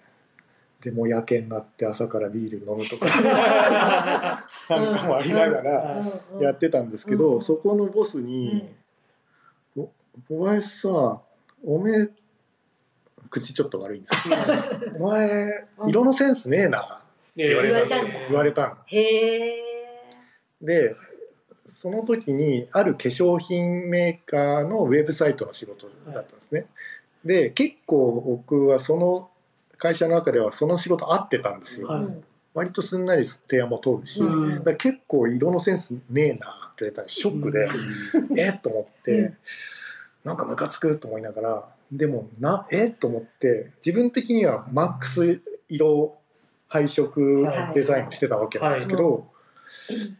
でもう夜景になって朝からビール飲むとか なんかもありながらやってたんですけど、うんそこのボスに「お小林さおめえ口ちょっと悪いんですけどお前色のセンスねえな」って言われたんで言われたんだ言われたの。へえでその時にある化粧品メーカーのウェブサイトの仕事だったんですね。で結構僕はその会社の中ではその仕事合ってたんですよ。はい。割とすんなり提案も通るし、うん。だ結構色のセンスねえなって言われたらショックで、えっと思って、うん。なんかムカつくと思いながらでもなえっと思って自分的にはマックス色配色デザインをしてたわけなんですけど、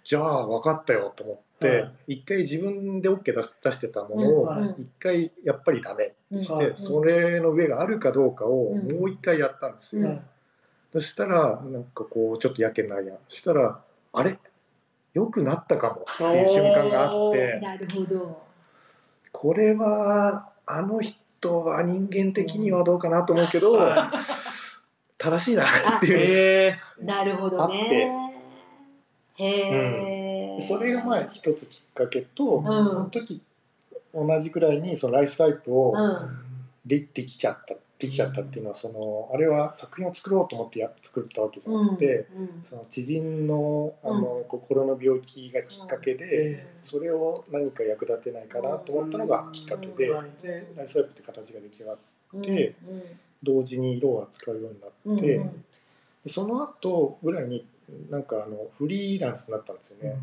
じゃあ分かったよと思って、はい。一回自分で OK 出し出してたものをはい。一回やっぱりダメにして、はいそれの上があるかどうかをもう一回やったんですよ。うん。そしたらなんかこうちょっとやけになるや。んそしたらあれ？良くなったかもっていう瞬間があって。なるほど。これはあの人は人間的にはどうかなと思うけど、は正しいなっていうへなるほどねへえ、それがまあ一つきっかけと、ん。その時同じくらいにそのライフタイプをうん。でできちゃったできちゃったっていうのはそのあれは作品を作ろうと思ってや作ったわけじゃなくて、うんその知人のあの、心の病気がきっかけで、えそれを何か役立てないかなと思ったのがきっかけで、うん。でライフタイプって形が出来上がって同時に色を扱うようになうんって、その後ぐらいになんかあのフリーランスになったんですよね。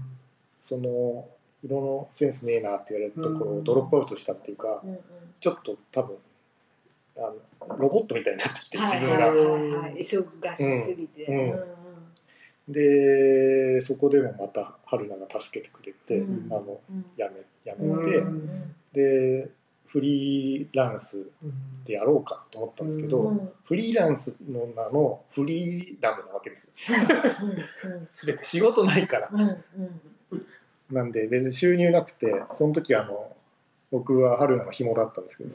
その色のセンスねえなって言われたところうん。をドロップアウトしたっていうか、うんうん。ちょっと多分あのロボットみたいになってきてはい自分が。でそこでもまた春菜が助けてくれて、うん。あのうん。やめやめうんて、うん。でフリーランスでやろうかと思ったんですけど、うん。フリーランスの名のフリーダムなわけですすべて。仕事ないから。なんで別に収入なくてその時あの僕は春菜の紐だったんですけど。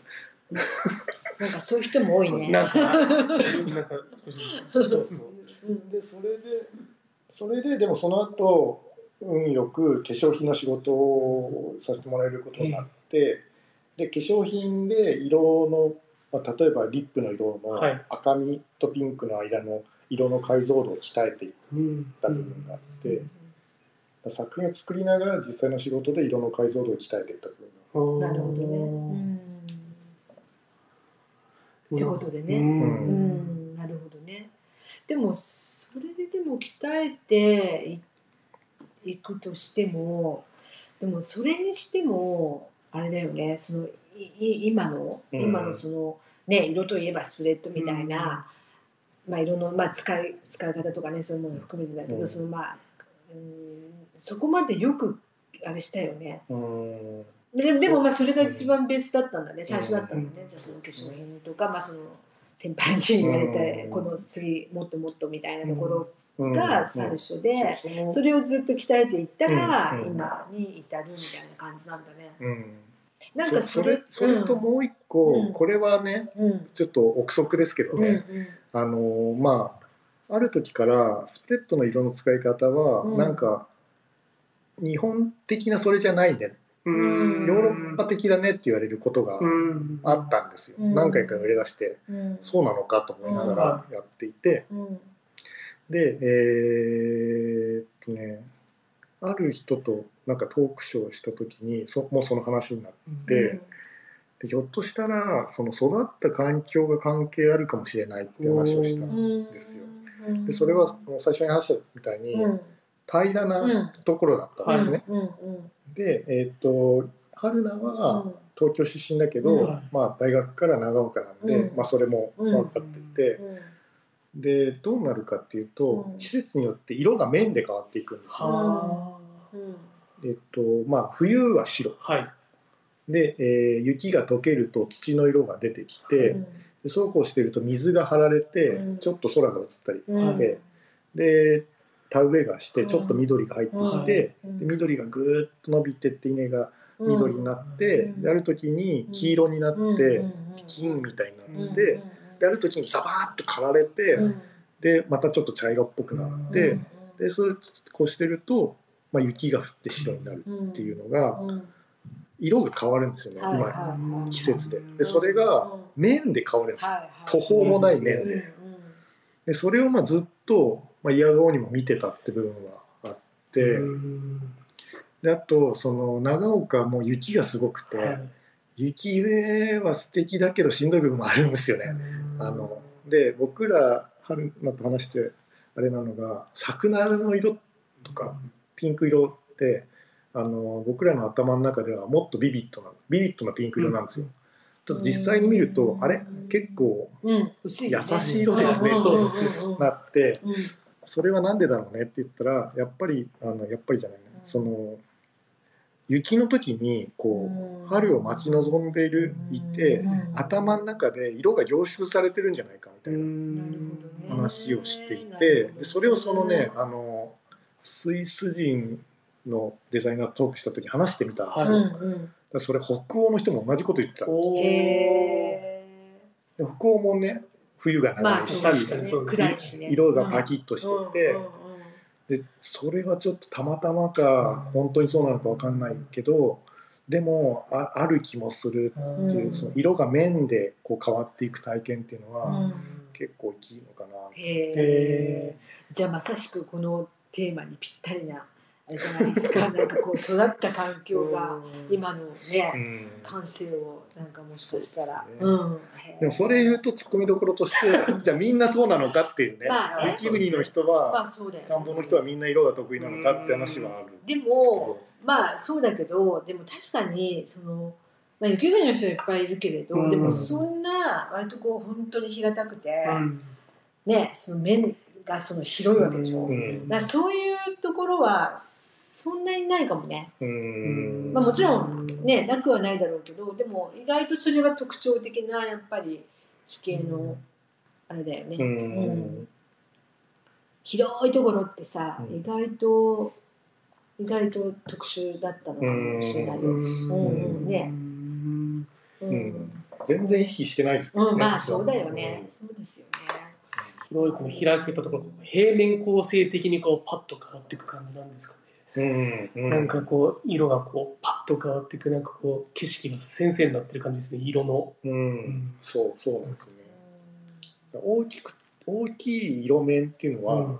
なんかそういう人も多いね。なんか、そうそううん。でそれでそれででもその後運よく化粧品の仕事をさせてもらえることになって、で化粧品で色の、まあ、例えばリップの色のはい赤みとピンクの間の色の解像度を鍛えていっうん。た部分があって、作品を作りながら実際の仕事で色の解像度を鍛えていった部分がなるほどね。うん仕事でね。う。うんん、なるほどね。でもそれででも鍛えていいくとしても、でもそれにしてもあれだよね。そのいい今のうん。今のそのね色といえばスプレッドみたいな、まあ色のまあ使い使い方とかねそういうものを含めてだけど、うん。そのまあ、うん、そこまでよくあれしたよね。うん。ででもまあそれが一番ベースだったんだね、最初だったんだね、うん。じゃあその化粧品とか、まあ、その先輩に言われて、うん。この次もっともっとみたいなところうんが最初で、それをずっと鍛えていったら、うん今に至るみたいな感じなんだね。うん。なんかそれそれともう一個、うん。これはねうん。ちょっと憶測ですけどうんね、あのまあある時からスプレッドの色の使い方は、うん。なんか日本的なそれじゃないね。うん。ヨーロッパ的だねって言われることがうん。あったんですよ、うん。何回か売れ出して。うん。そうなのかと思いながらやっていて、うんでえーっとねある人となんかトークショーをした時にそもうその話になって、でひょっとしたらその育った環境が関係あるかもしれないって話をしたうん。んですよ。うん。でそれは最初に話したみたいにうん。平らなところだったんですね。うん。うん。で、えーっと春菜はうん。東京出身だけど、うん。まあ、大学から長岡なんで、うん。まあ、それも分かっていて、うんでどうなるかっていうと、うん。季節によって色が面で変わっていくんですよ。はうん。えっとまあ、冬は白。あ。はい。で、えー雪が溶けると土の色が出てきて、うん。でそうこうしてると水が張られて、うん。ちょっと空が映ったりして、うん。で田植えがしてうん。ちょっと緑が入ってきて、うん。で緑がぐーっと伸びてって稲が緑になって、うん。である時に黄色になって、うん。金みたいになうん。って、である時にザバーッと刈られて、うん。でまたちょっと茶色っぽくなって、うん。でそれこうしてると、まあ、雪が降って白になるっていうのが、うん。色が変わるんですよね、はい今はい。季節で。でそれが面で変わるんです途方もないうん面で。でそれをまあずっと、まあ、嫌顔にも見てたって部分はあって、うん。であとその長岡も雪がすごくて、はい。雪は素敵だけどしんどい部分もあるんですよね。あので僕ら春菜と話してあれなのが桜の色とかピンク色ってあの僕らの頭の中ではもっとビビッドなビビッドなピンク色なんですよ。ちょっと実際に見るとあれ結構優しい色ですねうんそうです。なってうん。それは何でだろうねって言ったらやっぱりあのやっぱりじゃないね。その雪の時にこう春を待ち望んでいるいてうん。頭の中で色が凝縮されてるんじゃないかみたいな話をしていてでそれをそのねあのスイス人のデザイナーとトークした時に話してみたんですうよ。んうん。だからそれ北欧の人も同じこと言ってた。で北欧もね冬が長いし、色がパキッとしてて、うんうんうんでそれはちょっとたまたまか本当にそうなのかわかんないけどでもあある気もするっていう、うん。その色が面でこう変わっていく体験っていうのは、うん。結構大きいのかな。へえじゃあまさしくこのテーマにぴったりなあれじゃないですか。なんかこう育った環境が今のねうん。感性をなんかもしかしたら。ですね。うんでもそれ言うとツッコミどころとして じゃあみんなそうなのかっていうね、まあね。雪国の人まはあそうだよね。田んぼの人はみんな色が得意なのかって話はあるんでもまあそうだけどでも確かにその、まあ、雪国の人はいっぱいいるけれど、うん。でもそんな割とこう本当に平たくて、うん。ねその面がその広いわけでしょ、ん。だそういうところはそんなにないかもね、うん。まあ、もちろんねなくはないだろうけどでも意外とそれは特徴的なやっぱり地形のあれだよね、ううん。ん広いところってさ、うん。意外と意外と特殊だったのかもしれない。よ、うん。うん。ね。うん。うん。全然意識してないですうん。まあそうだよね、そうですよね。広いこの開けたところ平面構成的にこうパッと変わっていく感じなんですかね。うんうん。なんかこう色がこうパッと変わっていくなんかこう景色が先生になってる感じですね色の。ううん。んそうそうなんですね。大きく大きい色面っていうのは、うん。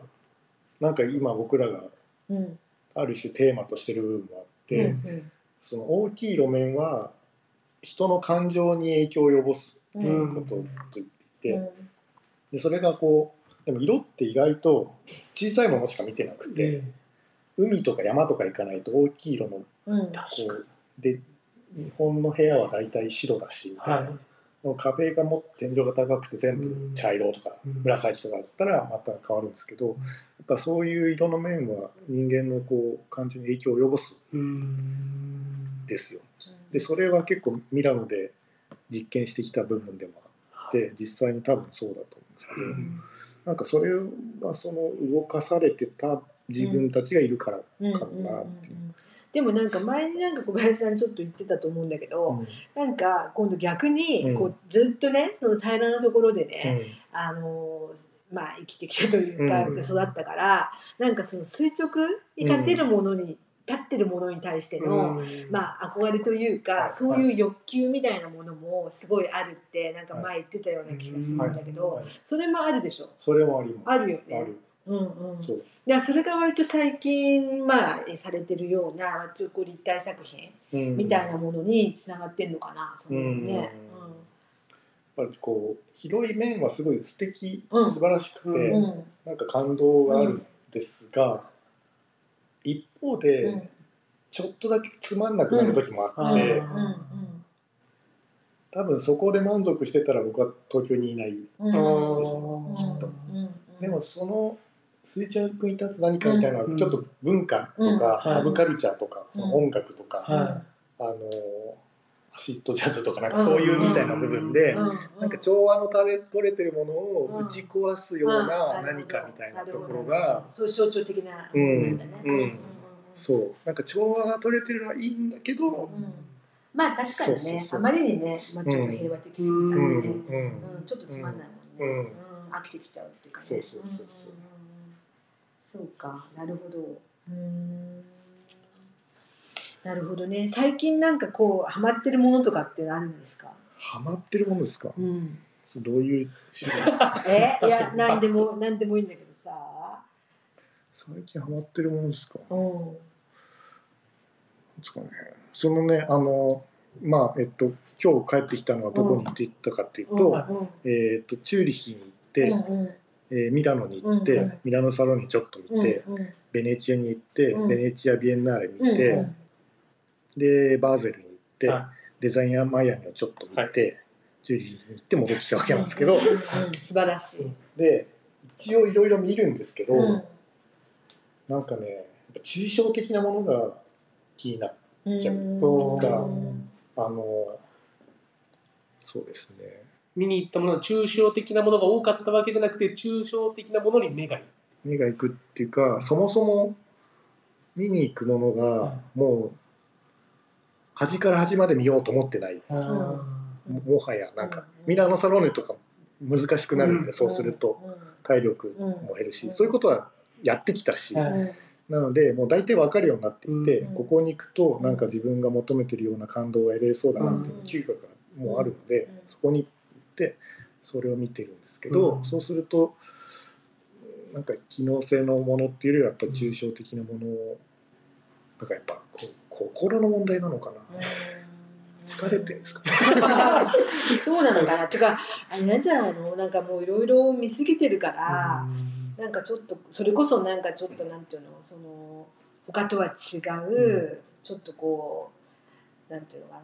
なんか今僕らがうん。ある種テーマとしてる部分もあって、うんその大きい路面は人の感情に影響を及ぼすうんうんことと言っていて、うん。でそれがこうでも色って意外と小さいものしか見てなくて、で海とか山とか行かないと大きい色のこうで日本の部屋は大体白だしみたいな、はい。壁がも天井が高くて全部茶色とかうん。紫とかだったらまた変わるんですけど、やっぱそういう色の面は人間のこう感情に影響を及ぼすですよ。でそれは結構ミラノで実験してきた部分でもあって実際に多分そうだと思うんですけど、うん。なんかそれはその動かされてた自分たちがいるからうんかもなっていう。でもなんか前になんか小林さんちょっと言ってたと思うんだけど、なんか今度逆にこうずっとねその平らなところでね、あのまあ生きてきたというか、うん。育ったからなんかその垂直に立てるものに、立ってるものに対しての、うん。まあ憧れというか、はい。そういう欲求みたいなものもすごいあるってなんか前言ってたような気がするんだけど、はい。それもあるでしょ？それもあります。あるよね。うんうん、そう。いやそれが割と最近まあされてるような割とこう立体作品うん。みたいなものにつながってんのかな、そのね。やっぱりこう広い面はすごい素敵、うん。素晴らしくて、うんうん。うんなんか感動があるんですが、一方で、うん。ちょっとだけつまんなくなる時もあって、うん。うん多分そこで満足してたら僕は東京にいない、うんうんきっとうん。でもその垂直に立つ何かみたいなちょっと文化とうん。か、はい。サブカルチャーとか、うん。その音楽とか、はあのアシッドジャズとかなんかそういうみたいな部分で、うん。なんか調和の垂れ取れてるものをうん。打ち壊すようなうん。何かみたいなところがどそういう象徴的な部うん。分だね。うん。そう。なんか調和が取れてるのはいいんだけど、うん。まあ確かにね。あまりにね、まあ、ちょっと平和的すぎちゃうん。うん。うん。ちょっとつまんないもんね、うん。うん。飽きてきちゃうっていうかね。そうそうそうそうそうかなるほど。うーん。なるほどね。最近なんかこうハマってるものとかってあるんですか、ハマってるものですか、うん、どういう えいや何でも何でもいいんだけどさ。最近ハマってるものですか？うん。ですかね。そのね、あの、まあ、えっと、今日帰ってきたのはどこに行って行ったかっていうと、うん。うん。えっと、チューリヒに行って、うんうんえーミラノに行って、うんうん。ミラノサロンにちょっと行って、うんうん。ベネチアに行って、うん。ベネチアビエンナーレに行って、うんで、バーゼルに行って、はデザインアマイアミをちょっと見て、チューリヒに行って戻ってきたわけなんですけど、うんうんうん。素晴らしい、で、一応いろいろ見るんですけど、うん。なんかね、やっぱ抽象的なものが気になる。じゃあうん。があの、そうですね。見に行ったものは抽象的なものが多かったわけじゃなくて抽象的なものに目がいく。目が行くっていうかそもそも見に行くものがもう端から端まで見ようと思ってない。あももはやなんかうん。ミラノサローネとか難しくなるんで、うん。そうすると体力も減るし、うんそういうことはやってきたし、なのでもう大体分かるようになっていて、うん。ここに行くとなんか自分が求めてるような感動が得れそうだなっていううん。嗅覚がもうあるので、うん。そこに行ってそれを見てるんですけど、うん。そうするとなんか機能性のものっていうよりはやっぱり抽象的なものをなんかやっぱこう心の問題なのかな、疲れてるんですかね。そうなのかな。てかあれなんじゃないの。なんかもういろいろ見すぎてるから、なんかちょっとそれこそなんかちょっとなんていうのその他とは違う、ちょっとこうなんていうのかな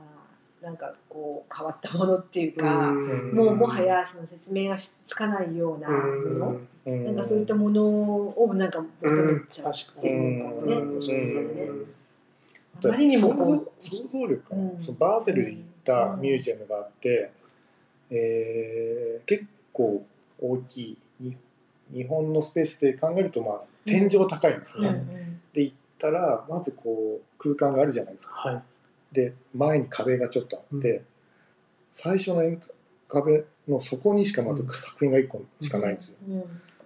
なんかこう変わったものっていうか、うん。もうもはやその説明がしつかないようなもの、うん。なんかそういったものをなんか求めちゃうっていうのかもね、うんもしかしたらね。うん。あまりにもこう想像力。バーゼルに行ったミュージアムがあって、えー結構大きいに日本のスペースで考えるとまあ天井高いんですうんね、うん。で行ったらまずこう空間があるじゃないですか。はい。で前に壁がちょっとあって、う最初の壁の底にしかまず作品が1個しかないんですよ、うん。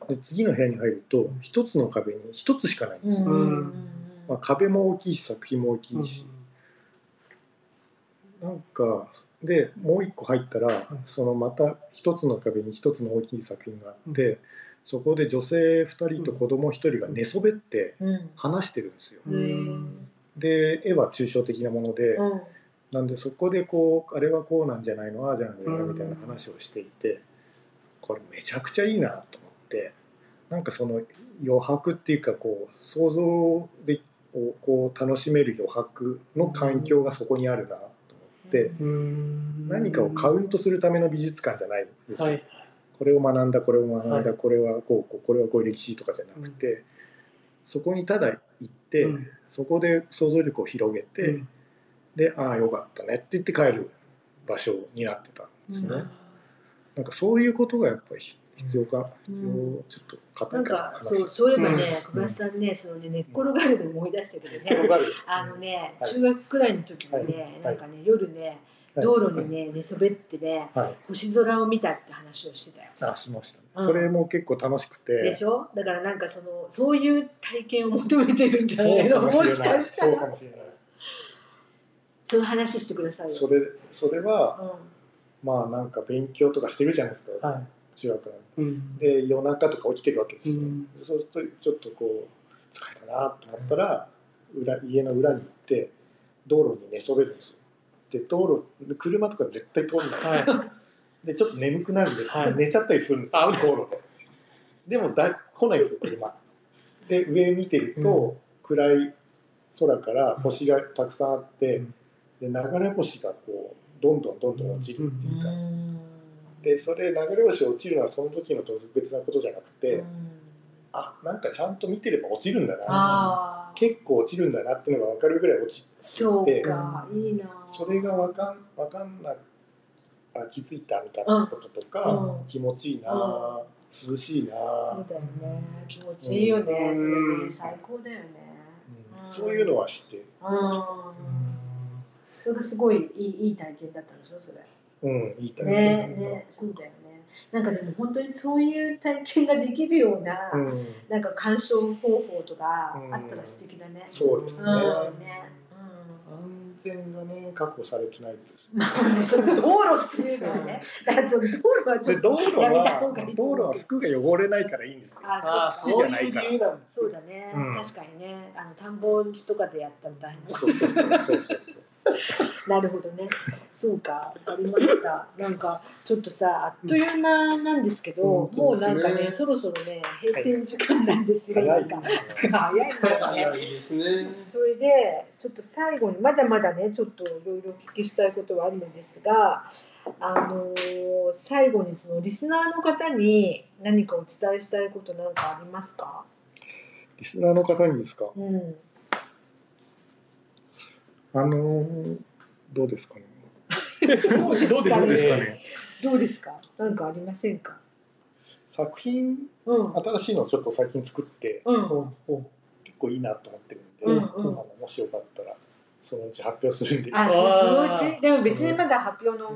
で次の部屋に入ると1つの壁に1つしかないんですよ、まあ、壁も大きいし作品も大きいし、なんかでもう一個入ったら、うんそのまた一つの壁に一つの大きい作品があって、そこで女性2人と子供1人が寝そべってうん。話してるんですよ。うんで絵は抽象的なもので、うん。なんでそこでこうあれはこうなんじゃないのああじゃないのみたいな話をしていてこれめちゃくちゃいいなと思ってなんかその余白っていうかこう想像でをこう楽しめる余白の環境がそこにあるなと思って、うん。何かをカウントするための美術館じゃないんですよ、はい。これを学んだこれを学んだ、はいこれはこうこうこれはこういう歴史とかじゃなくて、そこにただ行って、うん。そこで想像力を広げて、うん。でああよかったねって言って帰る場所になってたんですよね、なんかそういうことがやっぱり必要か、うん。必要ちょっとな硬いかんかそうそういえばねうん。小林さんねそのね寝っ転がるで思い出したけどねあのねはい。中学くらいの時にはい。ねはないんかね夜ねはい道路にね寝そべってねはい。星空を見たって話をしてたよ。あしました、ね。うん。それも結構楽しくて。でしょ？だからなんかそのそういう体験を求めてるんじゃないそうかのもしもしれない。かしたそうからもしれない。そういう話してくださいよ。それそれはうん。まあなんか勉強とかしてるじゃないですか、は中学なんい。うん。でで夜中とか起きてるわけですよ、うん。そうするとちょっとこう疲れたなと思ったら裏家の裏に行って道路に寝そべるんですよで道路車とか絶対通んない。んではい。でちょっと眠くなるんで、はい。寝ちゃったりするんですよあ道路ででもだい来ないんですよ車。で上見てると、暗い空から星がたくさんあって、うん。で流れ星がこうどんどんどんどん落ちるっていうか、うん。でそれ流れ星落ちるのはその時の特別なことじゃなくて、うん。あなんかちゃんと見てれば落ちるんだな結構落ちるんだなっていうのが分かるぐらい落ちそうでかいいな。それが分かん分かんなあ気づいたみたいなこととか、うん。気持ちいいな、涼しいな、そうだよね。気持ちいいよね、うん。それね最高だよね。うん。うんそういうのは知って、うん。それがすごいいいいい体験だったんでしょそれ。うん、いい体ね験ねそうだよねなんかでも本当にそういう体験ができるような、うん、なんか鑑賞方法とかあったら素敵だね、そうですね。うん。ね。安全がね確保されてないです。ね道路っていうのはね だからその道路はちょっとで道路やめたは方がいいと道路は服が汚れないからいいんですよ。ああそうか。土じゃないから。そういう理由なんそうだね、うん。確かにね。あの田んぼ地とかでやったら大変そうそうそうそうそう なるほどね。そうか、わかりました。なんか、ちょっとさ、あっという間なんですけど、うんもうなんかね、そろそろね、閉店時間なんですよ。早いなんか早いですね。それで、ちょっと最後に、まだまだね、ちょっといろいろお聞きしたいことはあるのですが。あのー最後にそのリスナーの方に何かお伝えしたいことなんかありますか？リスナーの方にですか？うん。あのーどうですかね？どうですどうですかね？どうですか？なんかありませんか？作品うん。新しいのをちょっと最近作ってうん。結構いいなと思ってるんで、うんうんもしよかったらそのうち発表するんであ、そそのうち、でも別にまだ発表の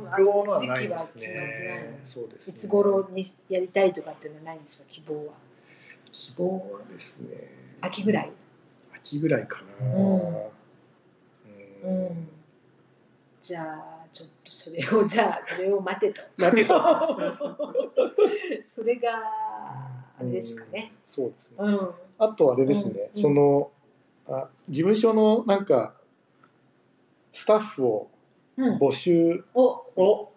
時期はないです決まってない。そうですねいつ頃にやりたいとかっていうのはないんですか、希望は。希望はですね秋ぐらい。秋ぐらいかなうんううんん。じゃあ、ちょっとそれを、じゃあ、それを待てと。う。待てと。それが、あれですかね。そうですねうん。あとあれですね、うんそのあ事務所のなんかスタッフをうん。募集お。お。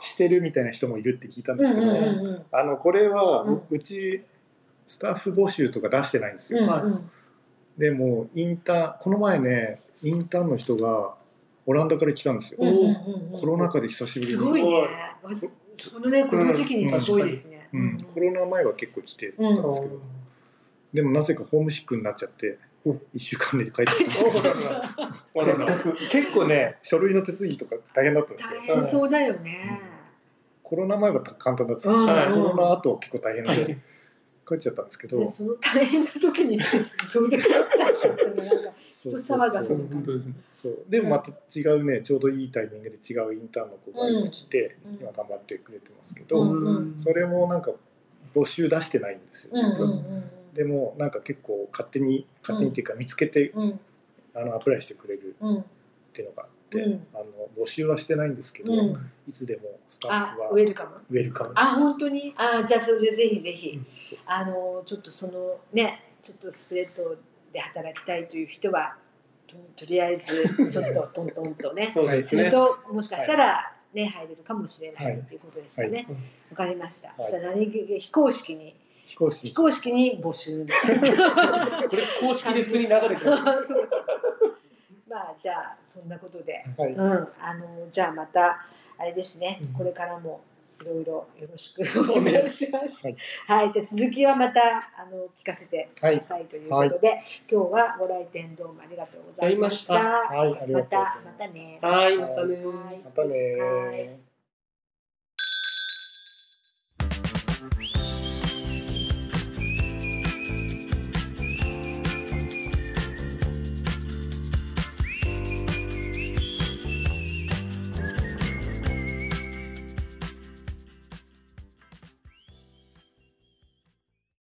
してるみたいな人もいるって聞いたんうんうんですけど、うんうん。あのこれはうんうちスタッフ募集とか出してないんですよ、うんはいうん。でもインターンこの前ねインターンの人がオランダから来たんですよ、おコロナ禍で久しぶりに。すごいね。このねこの時期にすごいですね。うん、コロナ前は結構来てたんですけど、でもなぜかホームシックになっちゃって1週間で帰ってきた。結構ね書類の手続きとか大変だったんです大けど変そうだよね。コロナ前は簡単だったんですけど、うんはいコロナ後は結構大変ではい。帰っちゃったんですけど、でその大変な時にそれで帰っちゃったっていうのがなんかそう。人騒がせそうな。本当ですね。そう。でもまた違うねちょうどいいタイミングで違うインターンの子が今来て、うん。今頑張ってくれてますけど、うんうんそれもなんか募集出してないんですよ、うんでもなんか結構勝手に勝手にっていうか見つけて、うん。あのアプライしてくれるうん。っていうのがあって、うん。あの募集はしてないんですけど、うん。いつでもスタッあフはウェルカム？ウェルカムあ本当に？あじゃあそれぜひぜひ。あのちょっとそのねちょっとスプレッドで働きたいという人はととりあえず ちょっとトントンとねね。するともしかしたらね入れるかもしれなはいいということですかね。はいわかりました。はいじゃあ何気非公式に非公式非公式に募集？これ公式で普通に流れてる。そうそう。まあじゃあそんなことで、はいうんあのじゃあまたあれですねうん。これからもいろいろよろしく。お願いします。はい。はい、じゃあ続きはまたあの聞かせてくださいということで、今日はご来店どうもありがとうございました。はいありがとうございまた。またね。はい、またね。はい。またねはい